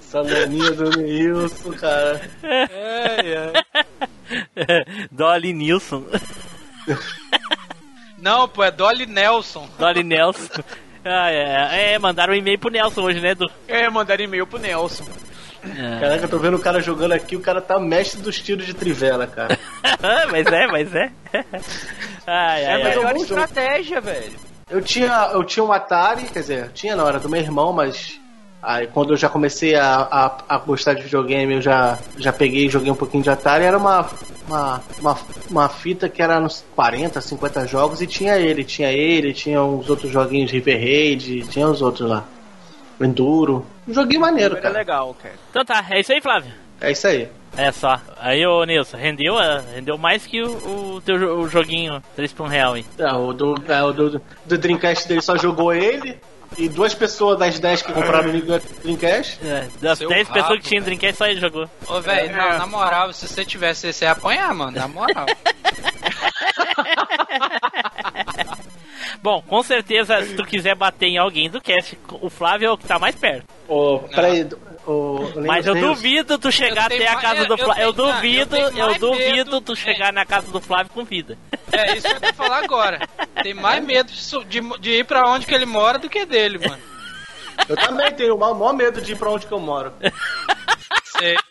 Essa naninha do Nilson, cara. Dolly Nilson. Não, pô, é Dolly Nelson. Dolly Nelson. Ah, é, é, mandaram um e-mail pro Nelson hoje, né, Edu? É, mandaram e-mail pro Nelson. Caraca, eu tô vendo o cara jogando aqui, o cara tá mestre dos tiros de trivela, cara. mas é, mas é. Ai, É a melhor estratégia, velho. Eu tinha, eu tinha um Atari, quer dizer, tinha na hora do meu irmão, mas aí quando eu já comecei a, a, a gostar de videogame, eu já, já peguei e joguei um pouquinho de Atari, era uma, uma, uma, uma fita que era uns 40, 50 jogos e tinha ele, tinha ele, tinha uns outros joguinhos River Raid, tinha os outros lá. Enduro. Um joguinho maneiro, Era cara. legal, cara. Então tá, é isso aí, Flávio. É isso aí. É só. Aí, ô Nilson, rendeu, ah, rendeu mais que o, o teu o joguinho 3 por 1 real, hein? É, o do, é, o do, do Dreamcast dele só jogou ele e duas pessoas das 10 que compraram o Dreamcast. É, das Seu 10 pessoas rabo. que tinham Dreamcast, só ele jogou. Ô, velho, É. na, na moral, se você tivesse, você ia apanhar, mano. Na moral. Bom, com certeza, se tu quiser bater em alguém do cast, o Flávio é o que tá mais perto. Ô, peraí, Mas eu duvido tu chegar até a casa do Flávio. Eu duvido, eu duvido tu chegar na casa do Flávio com vida. É isso que eu ia falar agora. Tem mais medo de, de ir pra onde que ele mora do que dele, mano. Eu também tenho o maior medo de ir pra onde que eu moro. Sei.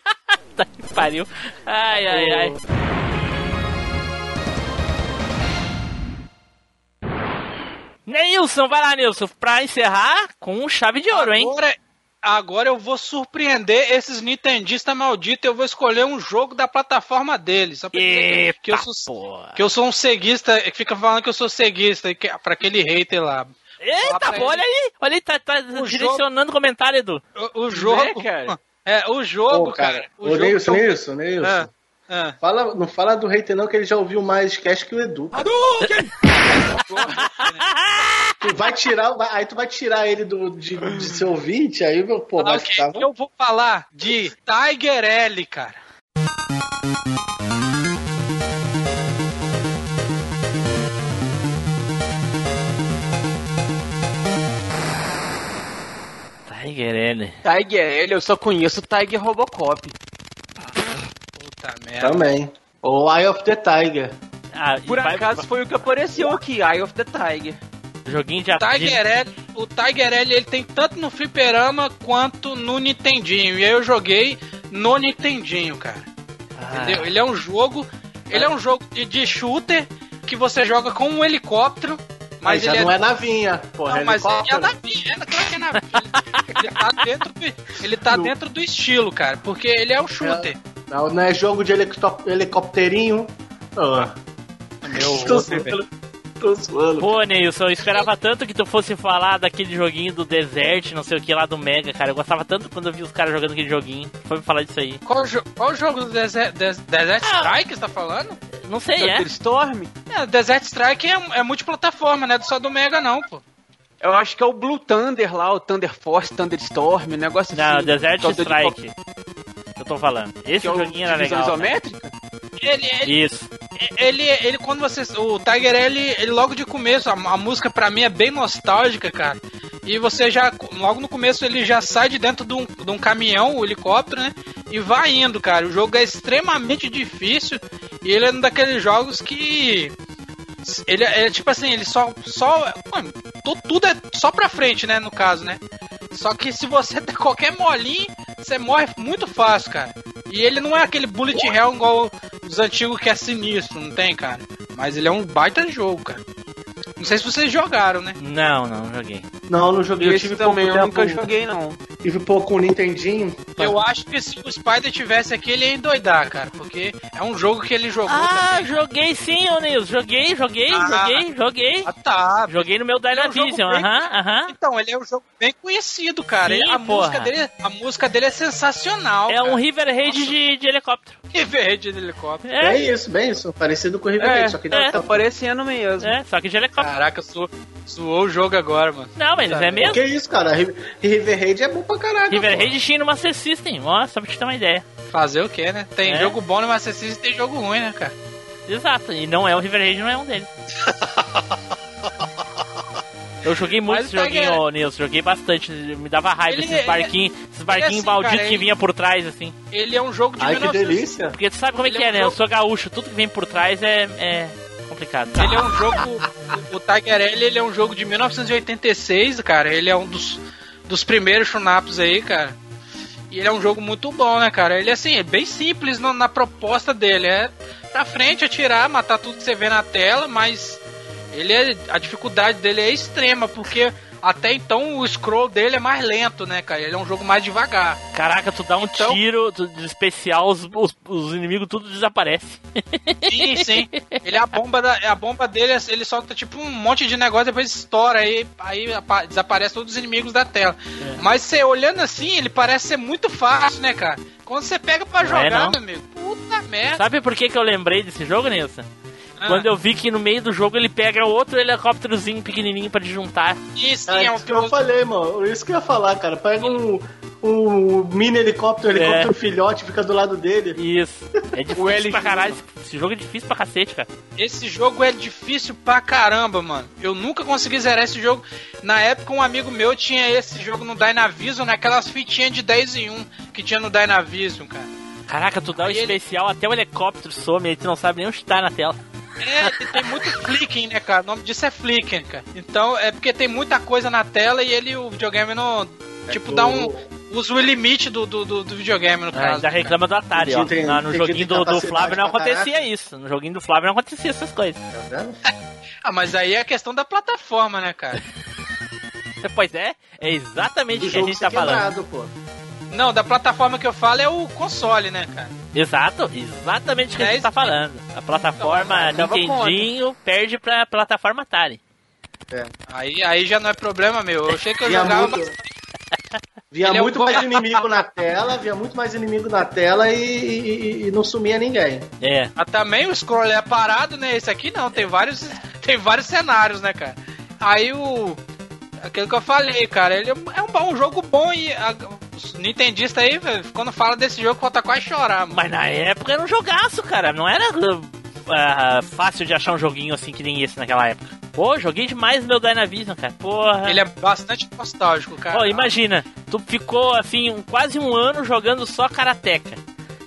Tá que pariu. Ai, ai, ai. Nilson, vai lá, Nilson, pra encerrar com chave de ouro, hein? Agora, agora eu vou surpreender esses nintendistas malditos. Eu vou escolher um jogo da plataforma deles. Só pra dizer que, que eu sou, porra. que eu sou um ceguista, que fica falando que eu sou ceguista, e que, pra aquele hater lá. Eita, pra pô, ele. olha aí. Olha aí, tá, tá direcionando o comentário, Edu. O, o jogo. cara? É, o jogo, Ô, cara. Ô, jogo Nilson, que eu- Nilson, Nilson. Ah, ah. Fala, não fala do hater não, que ele já ouviu mais cast que o Edu. tu vai tirar, vai- aí tu vai tirar ele do, de, de seu ouvinte, aí, meu, pô, vai Ah, ok. ficar... Eu vou falar de Tiger L, cara. Tiger L. Tiger L, eu só conheço o Tiger Robocop. Puta merda. Também. O Eye of the Tiger. Ah, Por vai- acaso foi o que apareceu aqui, Eye of the Tiger. Joguinho de Tiger L, o Tiger L ele tem tanto no fliperama quanto no Nintendinho. E aí eu joguei no Nintendinho, cara. Ah. Entendeu? Ele é um jogo. Ele é um jogo de, de shooter que você joga com um helicóptero. Mas Mas já ele não é navinha, porra. Não, mas ele é navinha, é, claro que é navinha. ele tá dentro do, ele tá dentro do estilo, cara, porque ele é um shooter. Não, não é jogo de helicó- helicópterinho. Ah. Meu, Tô zoando. Tô zoando. Pô, Nilson, eu esperava tanto que tu fosse falar daquele joguinho do Desert, não sei o que lá do Mega, cara. Eu gostava tanto quando eu vi os caras jogando aquele joguinho. Foi me falar disso aí. Qual, jo qual jogo do Desert, Des- Desert Strike você tá falando? Não sei, é? Thunderstorm? É, Desert Strike é, é multiplataforma, não é só do Mega não, pô. Eu acho que é o Blue Thunder lá, o Thunder Force, Thunderstorm, um negócio Não, assim. Desert Todo de Strike. Eu tô falando. Esse Que é o joguinho era legal. cara. isométrica? Ele, ele, Isso. ele, ele, quando você. O Tiger, ele, ele logo de começo, a, a música pra mim é bem nostálgica, cara. E você já, logo no começo, ele já sai de dentro de um, de um caminhão, o helicóptero, né? E vai indo, cara. O jogo é extremamente difícil. E ele é um daqueles jogos que. Ele é, é tipo assim, ele só. só mano, tu- tudo é só pra frente, né? No caso, né? Só que se você der qualquer molinho, você morre muito fácil, cara. E ele não é aquele bullet hell igual os antigos que é sinistro, não tem, cara? Mas ele é um baita jogo, cara. Não sei se vocês jogaram, né? Não, não, não joguei. Não, não joguei. Eu Esse tive também eu nunca joguei, não. Tive pouco com o Nintendinho. Eu acho que se o Spider tivesse aqui, ele ia endoidar, cara. Porque é um jogo que ele jogou Ah, também. joguei sim, ô Nils. Joguei, joguei, Ah. joguei, joguei. Ah, tá. Joguei no meu é um Dynavision, bem- aham, aham. Então, ele é um jogo bem conhecido, cara. Sim, Ele- a, porra. música dele, a música dele é sensacional. É um cara. River Raid de, de helicóptero. Que verde de helicóptero. É, Bem isso, bem isso. Parecido com o River É, Plate, só que não é. Tá parecendo mesmo. é, só que de helicóptero. Caraca, su, suou o jogo agora, mano. Não, mas é mesmo. Que isso, cara? Ri- River Raid é bom pra caralho. River pô. Raid tinha no Master System, ó, só pra te ter uma ideia. Fazer o que, né? Tem É. jogo bom no Master System e tem jogo ruim, né, cara? Exato, e não é o River Raid, não é um deles. Eu joguei muito Mas esse tá joguinho, ô, Nilson. Joguei bastante. Me dava raiva Ele- esses barquinhos, esses barquinhos assim, malditos cara, que vinha por trás, assim. Ele é um jogo de Ai, que 1900 delícia. Porque tu sabe como é que é é, um né? Eu jogo- sou gaúcho, tudo que vem por trás é, é complicado. Ele é um jogo. o- O Tiger L ele é um jogo de 1986, cara. Ele é um dos, dos primeiros chunaps aí, cara. E ele é um jogo muito bom, né, cara? Ele assim, é bem simples no- na proposta dele. É pra frente, atirar, matar tudo que você vê na tela, mas ele é. A dificuldade dele é extrema, porque até então o scroll dele é mais lento, né, cara? Ele é um jogo mais devagar. Caraca, tu dá um Então- tiro de especial, os, os, os inimigos tudo desaparecem. Sim, sim. Ele é a bomba da, a bomba dele, ele solta tipo um monte de negócio depois estoura aí, aí apa- desaparece todos os inimigos da tela. É. Mas você olhando assim, ele parece ser muito fácil, né, cara? Quando você pega pra Não é, jogar, não. meu amigo, puta merda. Sabe por que, que eu lembrei desse jogo, Nilson? Ah, Quando eu vi que no meio do jogo ele pega outro helicópterozinho pequenininho pra juntar. sim, Ah, é um isso que eu falei, mano. Isso que eu ia falar, cara. Pega um, um mini helicóptero, helicóptero É. filhote, fica do lado dele. Isso. É difícil pra caralho. Esse jogo é difícil pra cacete, cara. Esse jogo é difícil pra caramba, mano. Eu nunca consegui zerar esse jogo. Na época, um amigo meu tinha esse jogo no Dynavision, naquelas fitinhas de 10 em 1 que tinha no Dynavision, cara. Caraca, tu dá o ele- especial, até o helicóptero some, aí tu não sabe nem onde tá na tela. É, tem muito flicking, né, cara? O nome disso é flicking, cara. Então, é porque tem muita coisa na tela e ele, o videogame não. Tipo, dá um. Usa o limite do, do, do- do videogame, no Ah, caso. ainda reclama do Atari, ó. Tem- no joguinho do, do Flávio não acontecia isso. No joguinho do Flávio não acontecia essas coisas. Tá vendo? Ah, mas aí é a questão da plataforma, né, cara? Pois é, é exatamente Do o que a gente tá ser falando. quebrado, pô. Não, da plataforma que eu falo é o console, né, cara? Exato, exatamente o que a É gente tá falando. A plataforma Então, Nintendinho perde pra plataforma Atari. É. Aí, aí já não é problema meu. Eu achei que eu Via jogava. muito, via Ele é um muito mais inimigo na tela, via muito mais inimigo na tela e, e- e não sumia ninguém. É, Mas também o scroll é parado, né? Esse aqui não, tem vários, tem vários cenários, né, cara? Aí o. Aquilo que eu falei, cara, ele é um, bom- um jogo bom e a, os nintendistas aí, velho, quando fala desse jogo, falta quase chorar, mano. mas na época era um jogaço, cara. Não era ah, fácil de achar um joguinho assim que nem esse naquela época. Pô, joguei demais meu Dynavision, cara. Porra. Ele é bastante nostálgico, cara. Ó, imagina, tu ficou assim um- quase um ano jogando só Karateka.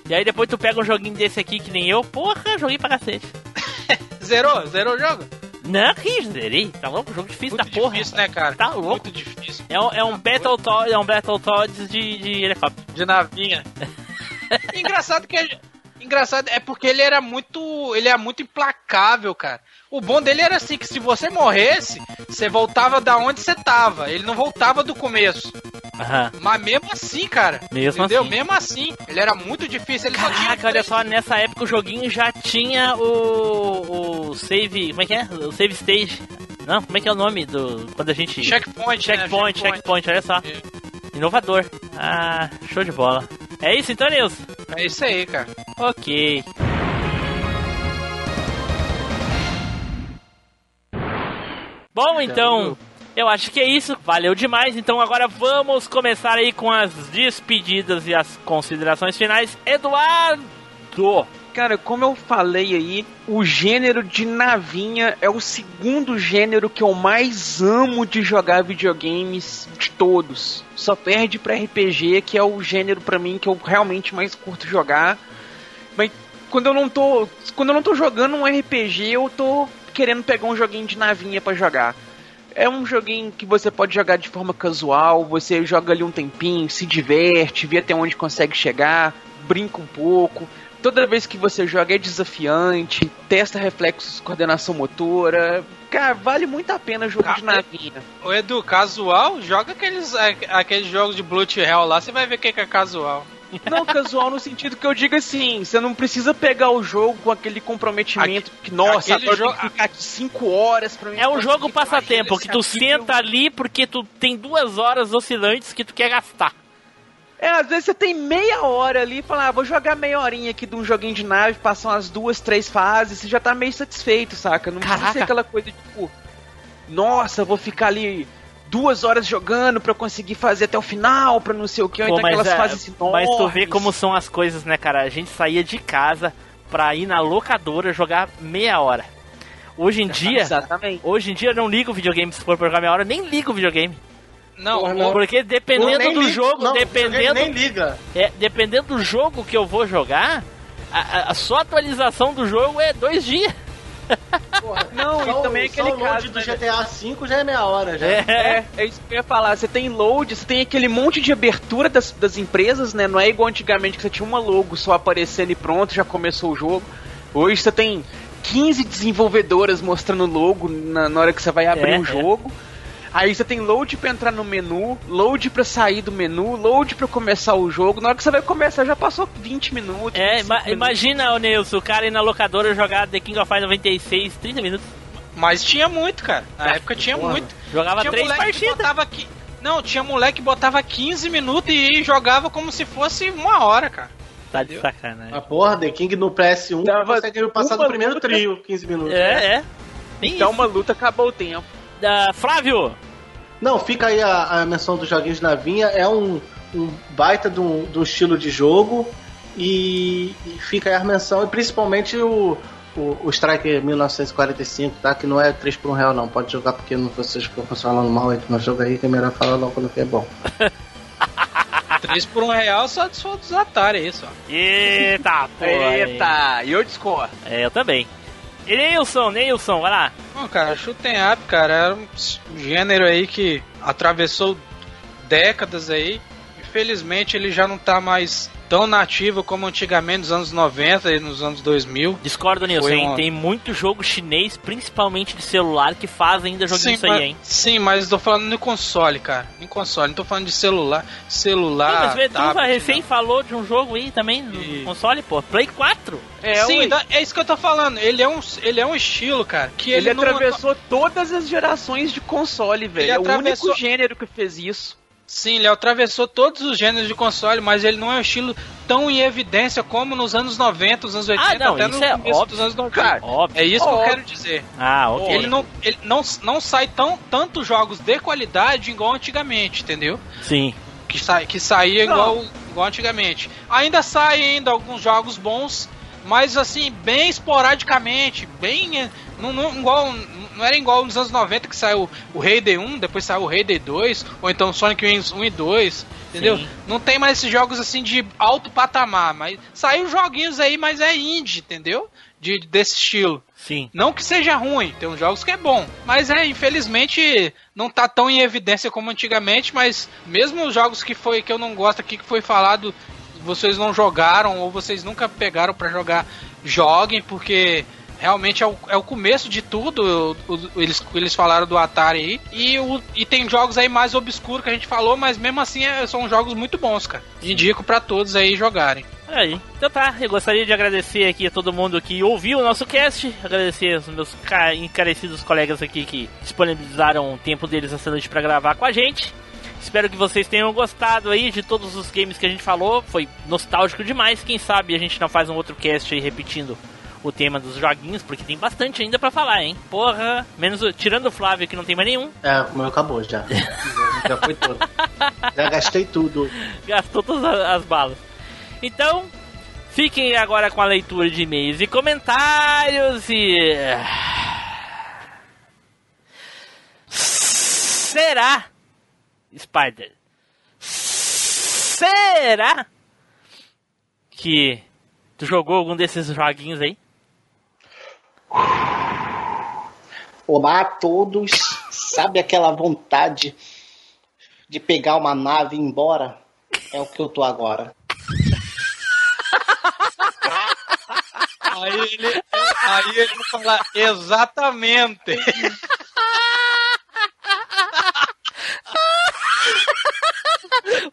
E aí depois tu pega um joguinho desse aqui que nem eu, porra, joguei pra cacete. Zerou? Zerou o jogo? Não, que zerei, tá louco? Jogo difícil Muito da porra. difícil, né, cara? Tá louco. Muito difícil. É um, é um Battletoads, é um Battletoads de, de helicóptero. De navinha. Engraçado que. ele- Engraçado é porque ele era muito. Ele é muito implacável, cara. O bom dele era assim, que se você morresse, você voltava da onde você tava. Ele não voltava do começo. Aham. Mas mesmo assim, cara. Mesmo entendeu? assim. Mesmo assim. Ele era muito difícil. Ele só tinha Caraca, olha só, nessa época o joguinho já tinha o, o save. Como é que é? O save stage. Não, como é que é o nome do. Quando a gente. Checkpoint, né? checkpoint, checkpoint, olha só. Inovador. Ah, show de bola. É isso então, Nilson? É isso aí, cara. Ok. Bom, então, Eu acho que é isso, valeu demais. Então agora vamos começar aí com as despedidas e as considerações finais. Eduardo! Cara, como eu falei aí, o gênero de navinha é o segundo gênero que eu mais amo de jogar videogames de todos. Só perde pra RPG, que é o gênero pra mim que eu realmente mais curto jogar. Mas quando eu não tô, quando eu não tô jogando um RPG, eu tô querendo pegar um joguinho de navinha para jogar. É um joguinho que você pode jogar de forma casual, você joga ali um tempinho, se diverte, vê até onde consegue chegar, brinca um pouco toda vez que você joga é desafiante, testa reflexos, coordenação motora. Cara, vale muito a pena jogar de navinha. O Edu, casual, joga aqueles, aqueles jogos de Blood Hell lá, você vai ver o que é casual. Não, casual no sentido que eu digo assim, você não precisa pegar o jogo com aquele comprometimento Aqu que, nossa, aquele jogo ficar aqui 5 horas pra mim. É um jogo passatempo, que tu senta ali porque tu tem duas horas oscilantes que tu quer gastar. É, às vezes você tem meia hora ali e fala, ah, vou jogar meia horinha aqui de um joguinho de nave, passar umas duas, três fases, você já tá meio satisfeito, saca? Não Caraca. precisa ser aquela coisa tipo, nossa, vou ficar ali duas horas jogando pra conseguir fazer até o final, pra não sei o que, ou Pô, então aquelas é, fases enormes. Mas tu vê como são as coisas, né, cara? A gente saía de casa pra ir na locadora jogar meia hora. Hoje em dia, Exatamente. hoje em dia eu não ligo o videogame se for pra jogar meia hora, nem ligo o videogame. Não, Porra, não. porque dependendo do jogo, não, dependendo. Nem liga. É, dependendo do jogo que eu vou jogar, a, a só atualização do jogo é dois dias. Porra, não, só, e também aquele só o load caso, do né? GTA V já é meia hora já. É, é, é isso que eu ia falar. Você tem load, você tem aquele monte de abertura das, das empresas, né? Não é igual antigamente que você tinha uma logo só aparecendo e pronto, já começou o jogo. Hoje você tem 15 desenvolvedoras mostrando logo na, na hora que você vai abrir o é, um é. Aí você tem load para entrar no menu, load para sair do menu, load para começar o jogo. Na hora que você vai começar, já passou 20 minutos. É, ima imagina, o Nilson, o cara ir na locadora jogar The King of Fighters 96, 30 minutos. Mas tinha muito, cara. Na ah, época tinha porra. muito. Jogava tinha três partidas. Botava aqui... Não, tinha moleque que botava 15 minutos e jogava como se fosse uma hora, cara. Tá de sacanagem. A porra, The King no PS1 Tava consegue passar do primeiro trio, 15 minutos. É, né? é. então isso. uma luta acabou o tempo. Uh, Flávio, não, fica aí a, a menção dos joguinhos de navinha. É um, um baita de um, de um estilo de jogo. E, e, fica aí a menção. E principalmente o, o, o Striker 1945, tá? Que não é 3 por 1 real, não. Pode jogar porque não vocês ficam falando mal aí no jogo aí, que é melhor falar logo quando que é bom. 3 por 1 real só de dos Atari, é isso, ó. Eita, pô. Eita, e eu discordo. É, eu também. Nilson, Nilson, vai lá. Bom, cara, Shooting Up, cara, era um gênero aí que atravessou décadas aí. Infelizmente ele já não tá mais tão nativo como antigamente nos anos 90 e nos anos 2000. Discordo, Nilson. Uma... Tem muito jogo chinês, principalmente de celular, que faz ainda joguinho isso aí, hein? Sim, mas tô falando no console, cara. Em console, não tô falando de celular. Celular. Sim, mas Vetuva recém não. falou de um jogo aí também no e... console, pô. Play 4. É, Sim, é isso que eu tô falando. Ele é um, ele é um estilo, cara. Que ele, ele atravessou não... todas as gerações de console, velho. Ele é o único gênero que fez isso. Sim, ele atravessou todos os gêneros de console, mas ele não é um estilo tão em evidência como nos anos 90, nos anos 80, ah, não, até no é começo óbvio. dos anos 90. Cara, óbvio. É isso óbvio. que eu quero dizer. Ah, ok. Ele não, ele não, não sai tão, tantos jogos de qualidade igual antigamente, entendeu? Sim. Que, sa, que saía igual, igual antigamente. Ainda saem ainda alguns jogos bons, mas assim, bem esporadicamente, bem. Não, não, igual, não era igual nos anos 90 que saiu o Raider 1, depois saiu o Raider 2, ou então Sonic Wings 1 e 2, entendeu? Sim. Não tem mais esses jogos assim de alto patamar, mas saiu joguinhos aí, mas é indie, entendeu? De, desse estilo. Sim. Não que seja ruim, tem uns jogos que é bom, mas é, infelizmente, não tá tão em evidência como antigamente, mas mesmo os jogos que foi que eu não gosto aqui que foi falado, vocês não jogaram ou vocês nunca pegaram para jogar, joguem porque realmente é o, é o começo de tudo. O, o, eles, eles falaram do Atari aí. E, o, e tem jogos aí mais obscuros que a gente falou, mas mesmo assim é, são jogos muito bons, cara. Indico para todos aí jogarem. Aí. Então tá, eu gostaria de agradecer aqui a todo mundo que ouviu o nosso cast, agradecer aos meus encarecidos colegas aqui que disponibilizaram o tempo deles essa noite para gravar com a gente. Espero que vocês tenham gostado aí de todos os games que a gente falou, foi nostálgico demais. Quem sabe a gente não faz um outro cast aí repetindo o tema dos joguinhos, porque tem bastante ainda pra falar, hein? Porra, menos tirando o Flávio que não tem mais nenhum, É, o meu acabou já. já foi todo. Já gastei tudo. gastou todas as balas. Então, fiquem agora com a leitura de e-mails e comentários e. Será, Spider? Será que tu jogou algum desses joguinhos aí? Olá a todos. Sabe aquela vontade de pegar uma nave e ir embora? É o que eu tô agora. Aí ele, aí ele vai falar exatamente.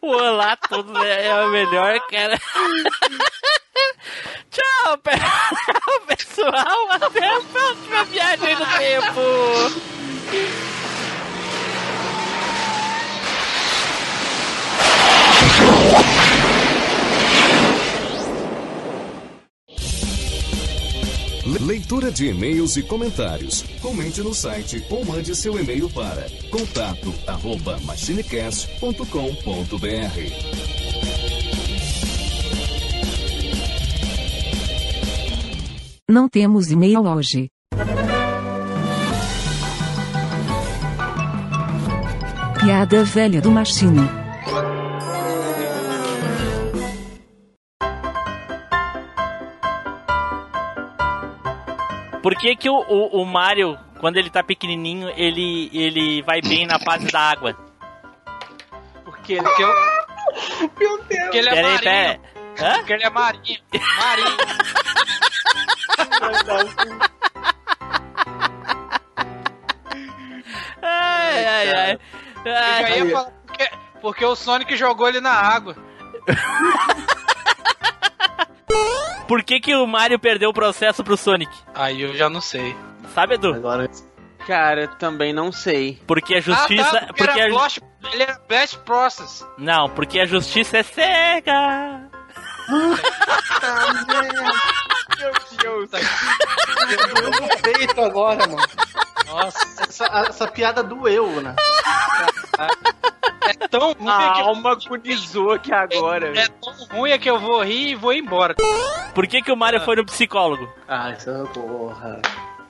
O Olá todos é, o melhor, cara. Tchau, pe- tchau, pessoal. Até a próxima viagem no tempo. Leitura de e-mails e comentários. Comente no site ou mande seu e-mail para contato arroba machinecast.com.br. Não temos e-mail hoje. Piada velha do Machine. Por que, que o, o, o Mario, quando ele tá pequenininho, ele, ele vai bem na fase da água? Porque ele Porque, eu, Meu Deus. porque ele é Pera aí, marinho. pera. Hã? Porque ele é marinho. Marinho. Ai, ai, ai. Eu Ai, já ia falar porque, porque o Sonic jogou ele na água. Por que, que o Mario perdeu o processo pro Sonic? Aí eu já não sei. Sabe, Edu? Agora, Cara, também não sei. Porque a justiça. Ah, tá, porque porque era a, ele era Best Process. não, porque a justiça é cega. Meu Deus. eu no peito agora, mano. Nossa, Essa, essa piada doeu, né? é tão ruim A que alma agonizou aqui agora. é tão ruim que eu vou rir e vou embora. Por que, que o Mario foi no psicólogo? Ah, essa porra.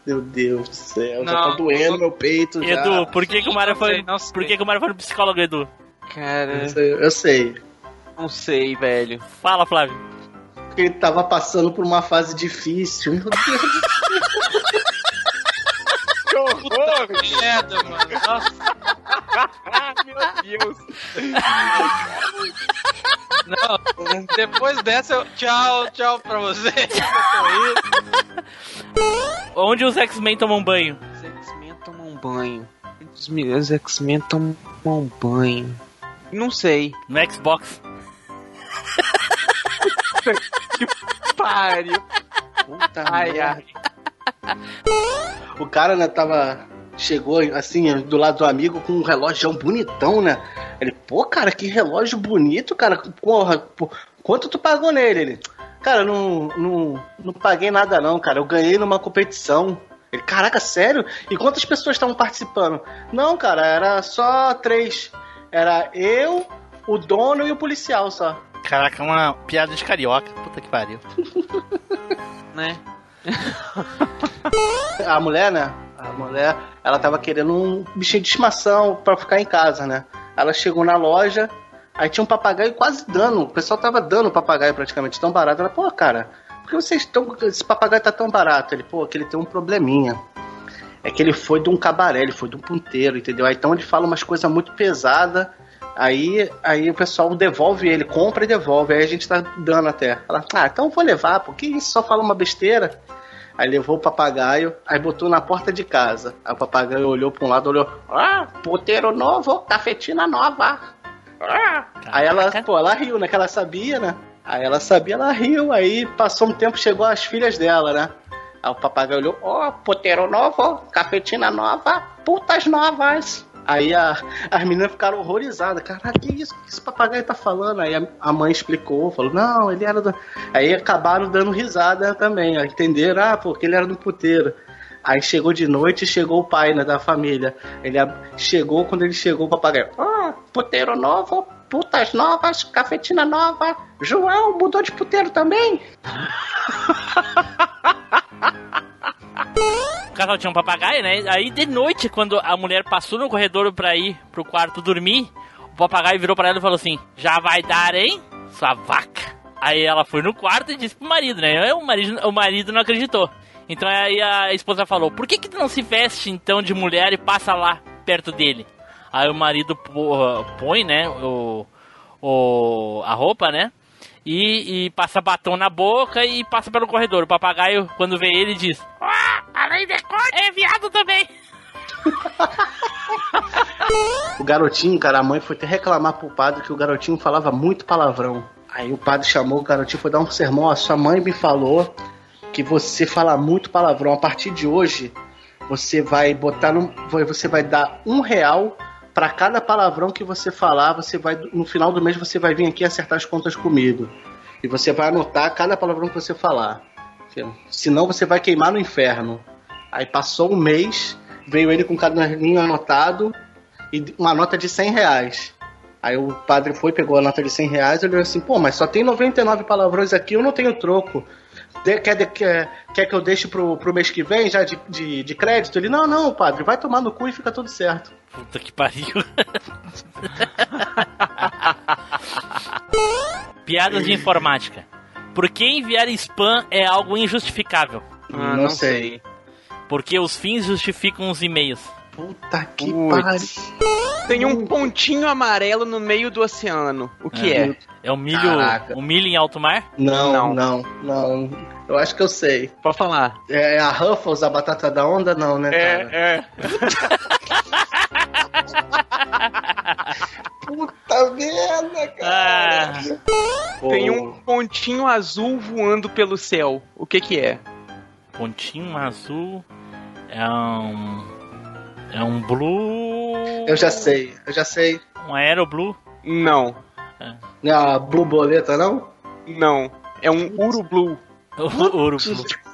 Meu Deus do céu, já Não, tá doendo eu- meu peito já. Edu, por que, que o Mario foi. não sei. Por que, que o Mario foi no psicólogo, Edu? Cara, Eu sei, eu sei. não sei, velho. Fala, Flávio. Porque ele tava passando por uma fase difícil. Meu Deus. Que horror! Merda, mano. Nossa, Meu Deus. não. Depois dessa, eu... tchau, tchau pra você. Onde os X-Men tomam banho? Os X-Men tomam banho. Os X-Men tomam banho. Não sei. No Xbox. Páreo. Puta Ai, merda. ai. O cara, né, tava. Chegou assim, do lado do amigo com um relógio bonitão, né? Ele, pô, cara, que relógio bonito, cara. Porra, pô, quanto tu pagou nele? Ele, cara, não, não, não paguei nada não, cara. Eu ganhei numa competição. Ele, caraca, sério? E quantas pessoas estavam participando? Não, cara, era só três. Era eu, o dono e o policial só. Caraca, uma piada de carioca. Puta que pariu. Né? A mulher, né? A mulher, ela tava querendo um bichinho de estimação pra ficar em casa, né? Ela chegou na loja, aí tinha um papagaio quase dando. O pessoal tava dando o papagaio praticamente tão barato. Ela, pô, cara, por que vocês estão. Esse papagaio tá tão barato? Ele, pô, que ele tem um probleminha. É que ele foi de um cabaré, ele foi de um ponteiro, entendeu? Aí então ele fala umas coisas muito pesadas. Aí, aí o pessoal devolve ele, compra e devolve. Aí a gente tá dando até. Ela, ah, então vou levar, porque isso só fala uma besteira. Aí levou o papagaio, aí botou na porta de casa. Aí o papagaio olhou pra um lado, olhou, ah, ponteiro novo, cafetina nova. Ah. Aí ela, pô, ela riu, né? Que ela sabia, né? Aí ela sabia, ela riu. Aí passou um tempo, chegou as filhas dela, né? Aí o papagaio olhou, ó, ponteiro novo, cafetina nova, putas novas. Aí a, as meninas ficaram horrorizadas. Caraca, que isso que esse papagaio tá falando? Aí a, a mãe explicou, falou, não, ele era do... Aí acabaram dando risada também, entenderam? Ah, porque ele era do puteiro. Aí chegou de noite, chegou o pai né, da família. Ele chegou, quando ele chegou, o papagaio. Ah, puteiro novo, putas novas, cafetina nova. João mudou de puteiro também? O casal tinha um papagaio, né? Aí de noite, quando a mulher passou no corredor pra ir pro quarto dormir, o papagaio virou pra ela e falou assim: Já vai dar, hein? Sua vaca. Aí ela foi no quarto e disse pro marido, né? Aí O marido, o marido não acreditou. Então aí a esposa falou: Por que, que tu não se veste então de mulher e passa lá perto dele? Aí o marido põe, né? O, o, a roupa, né? E, e passa batom na boca e passa pelo corredor. O papagaio, quando vê ele, diz: Cor, é viado também. O garotinho, cara, a mãe foi até reclamar pro padre que o garotinho falava muito palavrão. Aí o padre chamou o garotinho, foi dar um sermão. Ó, sua mãe me falou que você fala muito palavrão. A partir de hoje, você vai botar no, você vai dar um real para cada palavrão que você falar. Você vai no final do mês você vai vir aqui acertar as contas comigo e você vai anotar cada palavrão que você falar. Senão você vai queimar no inferno. Aí passou um mês, veio ele com um caderninho anotado e uma nota de 100 reais. Aí o padre foi, pegou a nota de 100 reais e olhou assim: pô, mas só tem 99 palavrões aqui, eu não tenho troco. De- quer, de- quer, quer que eu deixe pro, pro mês que vem já de, de, de crédito? Ele: não, não, padre, vai tomar no cu e fica tudo certo. Puta que pariu. Piadas de informática. Por que enviar spam é algo injustificável? Ah, não, sei. Porque os fins justificam os e-mails. Puta que pariu. Tem um pontinho amarelo no meio do oceano. O que é? É o milho, Caraca. o milho em alto mar? Não, Não. não, não, Eu acho que eu sei. Pode falar. É a Ruffles, a batata da onda, não, né, cara? é. Puta merda, cara. Ah, Tem um pontinho azul voando pelo céu. O que que é? pontinho azul. É um. É um blue. Eu já sei, eu já sei. Um aeroblue. Não. Não é a borboleta, não? Não. É um urublu. Ouro blue.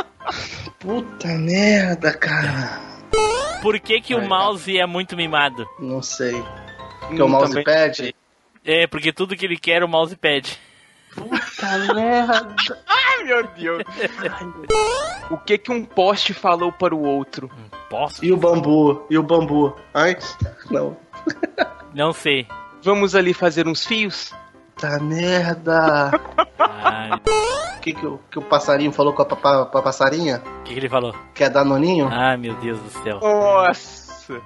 Puta merda, cara. Por que, que o mouse é muito mimado? Não sei. Que Hum, o mouse também pad? É, porque tudo que ele quer o mouse pede. Puta merda. Ai, meu Deus. o que que um poste falou para o outro? Posso? E o bambu? E o bambu? Ai, não. Não sei. Vamos ali fazer uns fios? Puta merda. O que, que, o, que o passarinho falou com a, passarinha? O que, que ele falou? Que é danoninho? Ah, meu Deus do céu. Nossa.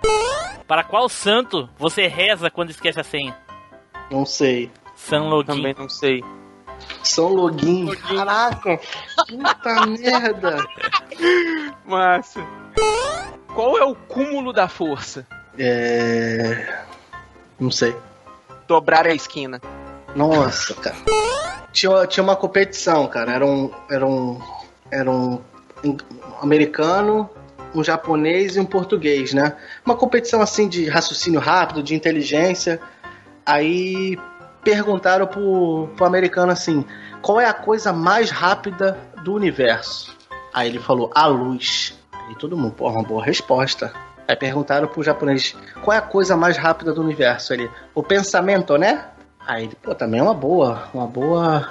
Para qual santo você reza quando esquece a senha? Não sei. San Login. Também não sei. São login. Caraca. Puta merda. Massa. Qual é o cúmulo da força? É. Não sei. Dobrar a esquina. Nossa, cara. Tinha, tinha uma competição, cara. Era um, era um, era um americano, um japonês e um português, né? Uma competição assim de raciocínio rápido, de inteligência. Aí perguntaram pro, pro americano assim: qual é a coisa mais rápida do universo? Aí ele falou: a luz. Aí todo mundo, pô, uma boa resposta. Aí perguntaram pro japonês: qual é a coisa mais rápida do universo? Ele: o pensamento, né? Aí ele, pô, também é uma boa, uma boa.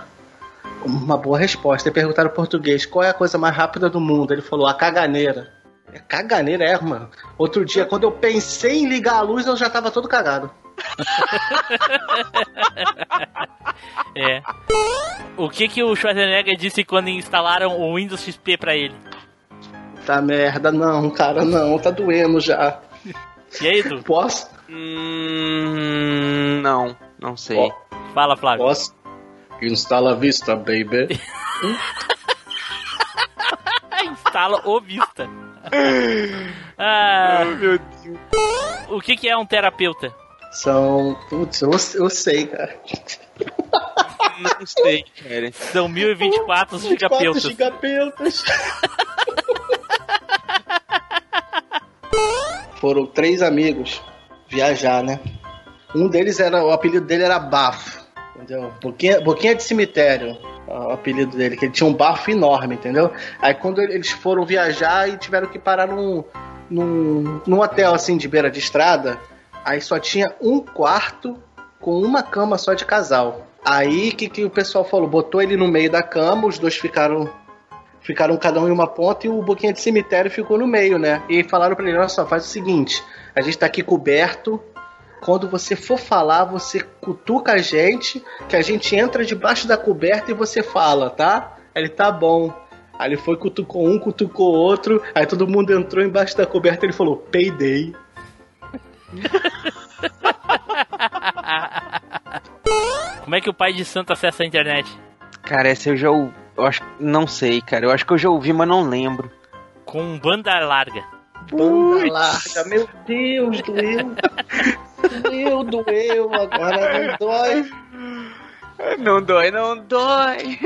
Uma boa resposta. Aí perguntaram pro português: qual é a coisa mais rápida do mundo? Ele falou: a caganeira. É caganeira, é, mano. Outro dia, quando eu pensei em ligar a luz, eu já tava todo cagado. É. O que que o Schwarzenegger disse quando instalaram o Windows XP pra ele? Tá merda, não, cara, não, tá doendo já. E aí, Edu? Posso? Hum, não, não sei. Ó. Fala, Flávio. Posso? Instala a vista, baby. Instala o Vista. Ah, meu Deus. o que que é um terapeuta? São. Putz, eu, eu sei, cara. Não sei, cara. São 1024 gigapeutas. gigapeutas. foram três amigos viajar, né? Um deles era. O apelido dele era Bafo. Entendeu? Boquinha, boquinha de cemitério. O apelido dele, que ele tinha um bafo enorme, entendeu? Aí quando eles foram viajar e tiveram que parar num, num, num hotel assim de beira de estrada, aí só tinha um quarto com uma cama só de casal. Aí que, que o pessoal falou? Botou ele no meio da cama, os dois ficaram ficaram cada um em uma ponta e o boquinha de cemitério ficou no meio, né? E falaram pra ele: olha só, faz o seguinte, a gente tá aqui coberto. Quando você for falar, você cutuca a gente, que a gente entra debaixo da coberta e você fala, tá? Ele tá bom. Aí ele foi, cutucou um, cutucou outro, aí todo mundo entrou embaixo da coberta e ele falou, peidei. Como é que o pai de santo acessa a internet? Cara, essa eu já ou- eu acho, não sei, cara. Eu acho que eu já ouvi, mas não lembro. Com banda larga. Banda larga, meu Deus, doeu. Doeu, doeu, agora não dói. Não dói, não dói.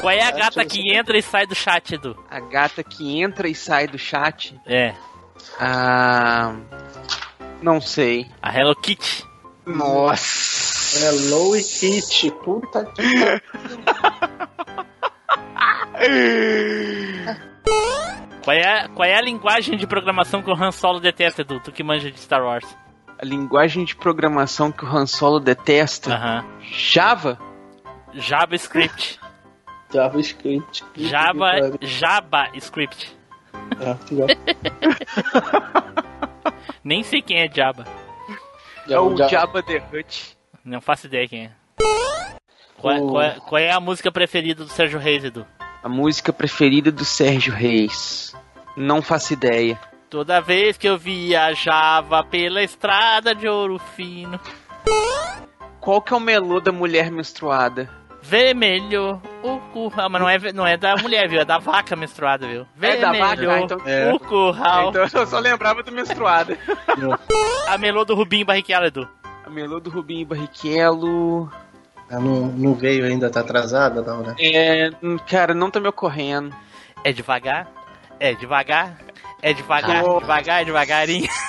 Qual é a gata que que entra e sai do chat, Edu? A gata que entra e sai do chat. É, Ah. Não sei. a Hello Kitty. Nossa. Hello e Kitty, puta que Qual é, a- qual é a linguagem de programação que o Han Solo detesta, Edu? Tu que manja de Star Wars. A linguagem de programação que o Han Solo detesta. Aham. Java? JavaScript. JavaScript. Java, JavaScript. É, já- Nem sei quem é Java. já- é o já- Jabba the Hutt. Não faço ideia quem é. Qual, é- O- qual é, qual é a música preferida do Sérgio Reis, Edu? A música preferida do Sérgio Reis. Não faço ideia. Toda vez que eu viajava pela estrada de ouro fino, Qual que é o melô da mulher menstruada? Vermelho, o curral. Mas não é, não é da mulher, viu? É da vaca menstruada, viu? É da Vermelho, vaca? Ah, então- É. o curral. Então eu só lembrava do menstruada. A melô do Rubinho Barrichello, Edu. A melô do Rubinho Barrichello. Ah, não, não veio ainda, tá atrasada, não, né? É. Cara, não tá me ocorrendo. É devagar, é devagar, é devagar, Oh. devagar, devagarinho.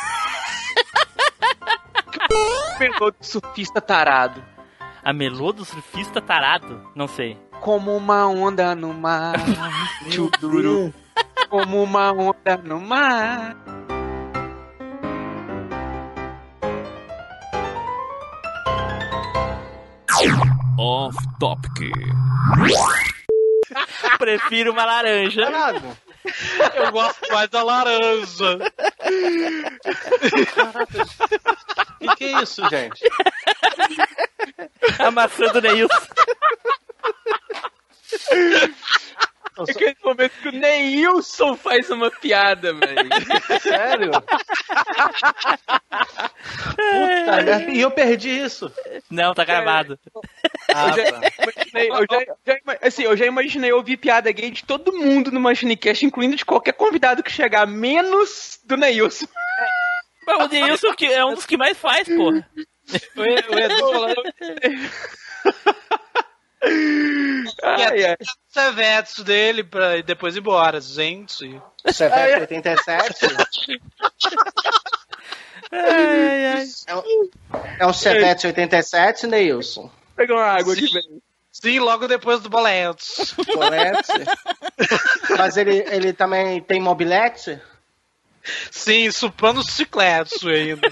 Melô do surfista tarado. A melô do surfista tarado? Não sei. Como uma onda no mar. Tchuduru. Como uma onda no mar. Off Topic. Prefiro uma laranja. Eu gosto mais da laranja. O que, que é isso, gente? A maçã do Neilson. Aquele momento que o Neilson faz uma piada, velho. Sério? Puta merda. E eu perdi isso. Não, tá gravado. Ah, Eu já, imaginei, eu, já, já ima- assim, eu já imaginei ouvir piada gay de todo mundo no Machinecast, incluindo de qualquer convidado que chegar, menos do Neilson. Mas o Neilson que é um dos que mais faz, porra. O E- o Edu falando Ai, ai. os eventos dele pra e depois ir embora, gente. Chevette 87? Ai, ai. É um, é um Chevette 87, Neilson? Pega uma água aqui, velho. Sim, logo depois do boletos. Colete? Mas ele, ele também tem mobilete? Sim, supando chicletes ainda.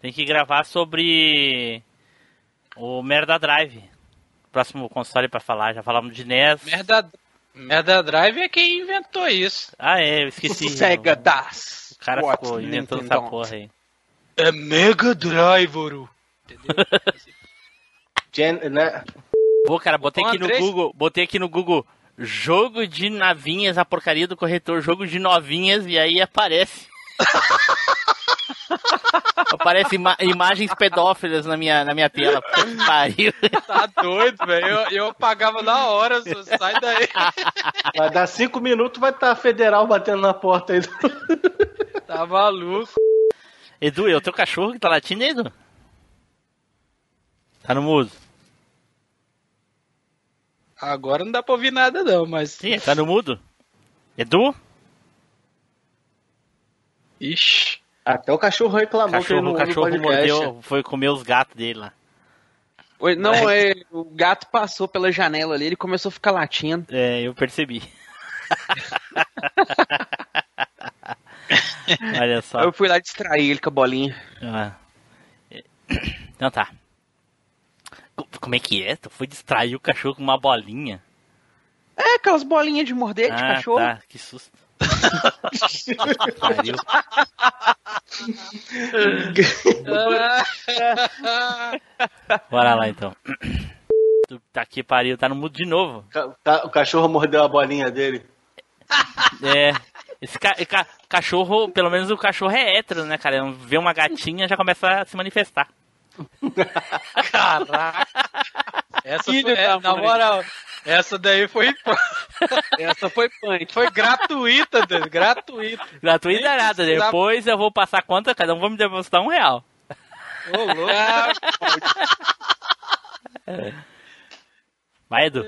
Tem que gravar sobre o Merda Drive. Próximo console pra falar. Já falamos de NES. Merda, Merda Drive é quem inventou isso. Ah, é, eu esqueci. Sega o, das. o cara What ficou inventando Nintendo. essa porra aí. É Mega Driver. Entendeu? Gen, né? Pô, cara, botei aqui no Google, botei aqui no Google jogo de navinhas, a porcaria do corretor, jogo de novinhas, e aí aparece. aparece ima- imagens pedófilas na minha, na minha tela. Puta Pariu. Tá doido, velho. Eu, eu apagava na hora, só sai daí. Vai dar cinco minutos, vai estar federal batendo na porta aí. Tá maluco. Edu, é o teu cachorro que tá latindo, Edu? Tá no mudo. Agora não dá pra ouvir nada não, mas... Sim, tá no mudo. Edu? Ixi. Até o cachorro reclamou que ele Cachorro, não o cachorro mordeu, foi comer os gatos dele lá. Oi, Não, é, o gato passou pela janela ali, ele começou a ficar latindo. É, eu percebi. Olha só. Aí eu fui lá distrair ele com a bolinha. Ah. Então tá. Co- Como é que é? Tu foi distrair o cachorro com uma bolinha? É, aquelas bolinhas de morder de ah, cachorro. tá. Que susto. Pariu. Bora lá então. Tu tá aqui, pariu. Tá no mudo de novo. O cachorro mordeu a bolinha dele. É. Esse ca- ca- cachorro, pelo menos o cachorro é hétero, né, cara? Vê uma gatinha já começa a se manifestar. Caraca. Essa foi, é, na moral, essa daí foi, Essa foi punk. foi gratuita, Deus, gratuita. Gratuito é nada. precisava- Depois eu vou passar a conta, cada um vai me depositar um real. Ô, louco. Vai, Edu.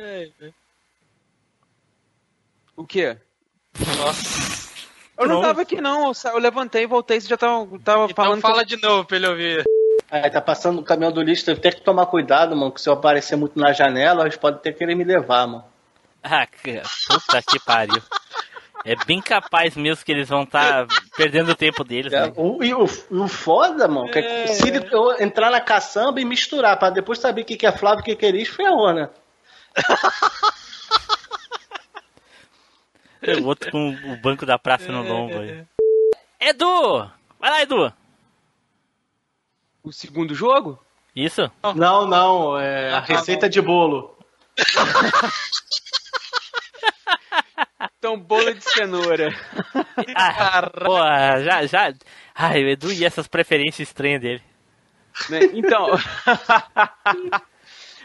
O quê? Nossa. Eu não tava aqui não, eu levantei e voltei, você já tava, tava Então falando. fala de novo pra ele ouvir. Aí tá passando o caminhão do lixo, tem que tomar cuidado, mano, que se eu aparecer muito na janela, eles podem ter que querer me levar, mano. Ah, que- puta que pariu. É bem capaz mesmo que eles vão estar perdendo o tempo deles, É, né? o, e o, o foda, mano, que é que se ele- eu entrar na caçamba e misturar, pra depois saber o que, que é Flávio e o que, que é lixo, ferrou, né? O outro com o banco da praça no lombo aí. Edu! Vai lá, Edu! O segundo jogo? Isso? Não, não, é a receita de bolo. Então, bolo de cenoura. Ah, porra, já, já. Ai, o Edu e essas preferências estranhas dele. né? Então.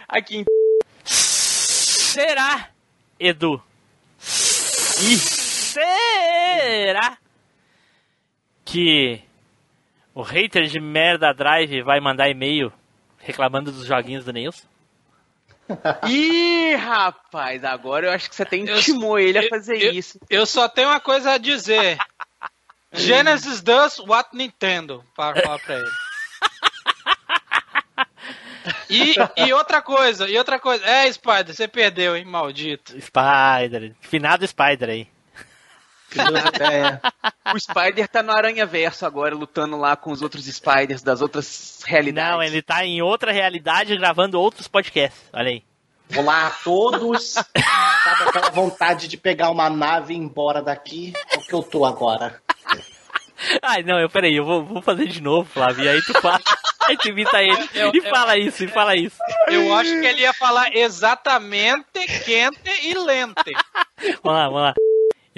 aqui em Será, Edu? E será que o hater de merda drive vai mandar e-mail reclamando dos joguinhos do Nilson? Ih, rapaz, agora eu acho que você até Eu- intimou ele a eu- fazer eu- isso. Eu só tenho uma coisa a dizer. Genesis does what Nintendo, para falar pra ele. E, e outra coisa, e outra coisa. É, Spider, você perdeu, hein, maldito. Spider, finado Spider aí. É, O Spider tá no Aranha Verso agora, lutando lá com os outros Spiders das outras realidades. Não, ele tá em outra realidade gravando outros podcasts. Olha aí. Olá a todos. Sabe aquela vontade de pegar uma nave e ir embora daqui? É o que eu tô agora. Ai, não, eu peraí, eu vou, vou fazer de novo, Flávio. E aí tu fala. Aí tu imita ele. Eu- e eu- fala isso, e fala isso. Eu acho que ele ia falar exatamente quente e lente. Vamos lá, vamos lá.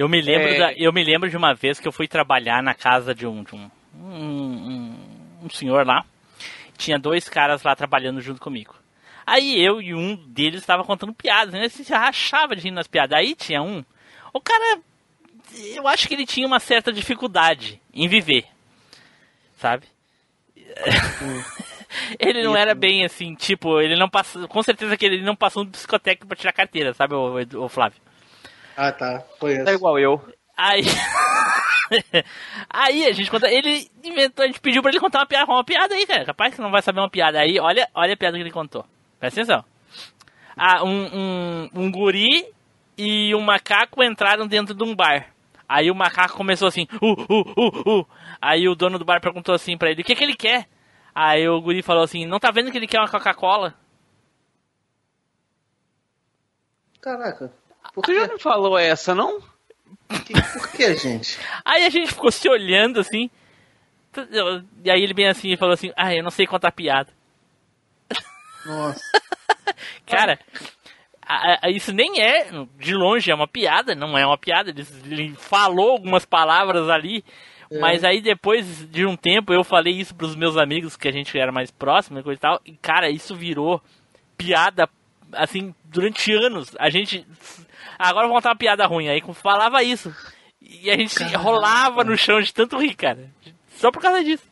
Eu me lembro, É. da- eu me lembro de uma vez que eu fui trabalhar na casa de um, de um, um, um- senhor lá. Tinha dois caras lá trabalhando junto comigo. Aí eu e um deles estava contando piadas, né? Assim, se rachava de rir nas piadas. Aí tinha um. O cara. Eu acho que ele tinha uma certa dificuldade em viver. Sabe? ele não era bem assim, tipo, ele não passou. Com certeza que ele não passou no psicotécnico pra tirar carteira, sabe, o, o Flávio? Ah, tá. Foi Tá isso. igual eu. Aí. aí a gente conta. Ele inventou, a gente pediu pra ele contar uma piada, uma piada aí, cara. Capaz que não vai saber uma piada. Aí, olha, olha a piada que ele contou. Presta atenção. Ah, um, um, um guri e um macaco entraram dentro de um bar. Aí o macaco começou assim, uh, uh, uh, uh. Aí o dono do bar perguntou assim pra ele, o que que ele quer? Aí o guri falou assim, não tá vendo que ele quer uma Coca-Cola? Caraca. Por Tu já não falou essa, não? Por que, gente? Aí a gente ficou se olhando assim. E aí ele bem assim e falou assim, ah, eu não sei contar piada. Nossa. Cara, a- a- isso nem é, de longe, é uma piada, não é uma piada. Ele, ele falou algumas palavras ali, mas aí depois de um tempo eu falei isso pros meus amigos, que a gente era mais próximo e coisa e tal, e cara, isso virou piada, assim, durante anos. A gente. Agora eu vou contar uma piada ruim, aí falava isso. E a gente rolava no chão de tanto rir, cara. Só por causa disso.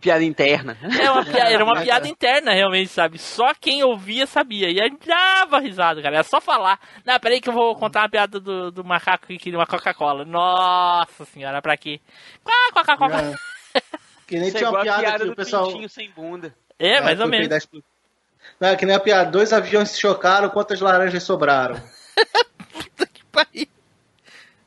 piada interna. É uma piada, era uma piada interna, realmente, sabe? Só quem ouvia sabia. E aí dava risada, cara. Era só falar. Não, peraí que eu vou contar uma piada do, do macaco que queria uma Coca-Cola. Nossa senhora, pra quê? Coca-Cola. Que nem Isso é tinha uma a piada, piada que do o pessoal. sem bunda. É, mais foi ou menos. Não, é que nem a piada. Dois aviões se chocaram, quantas laranjas sobraram? Que pariu.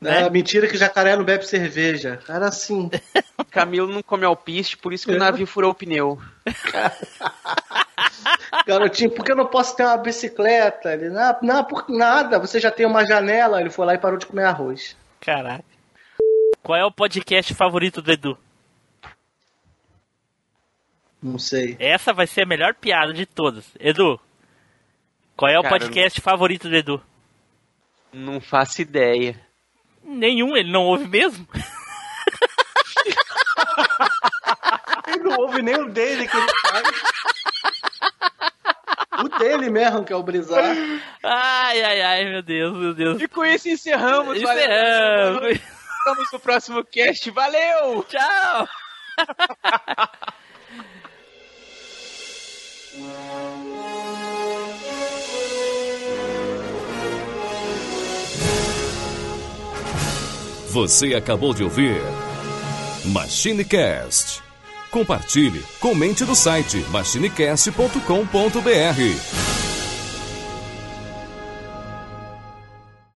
É. Né? mentira que jacaré não bebe cerveja. Era assim. Camilo não come alpiste, por isso que o navio furou o pneu. Garotinho, por que eu não posso ter uma bicicleta? Ele, não, não, por nada, você já tem uma janela. Ele foi lá e parou de comer arroz. Caraca. Qual é o podcast favorito do Edu? Não sei. Essa vai ser a melhor piada de todas. Edu, qual é o Cara, podcast favorito do Edu? Não faço ideia. Nenhum, ele não ouve mesmo? Ele não ouve nem o dele que ele faz. O dele mesmo, que é o brisar. Ai, ai, ai, meu Deus, meu Deus. E com isso encerramos. Encerramos. Valeu. Estamos no próximo cast. Valeu! Tchau! Você acabou de ouvir MachineCast. Compartilhe, comente no site machinecast.com.br.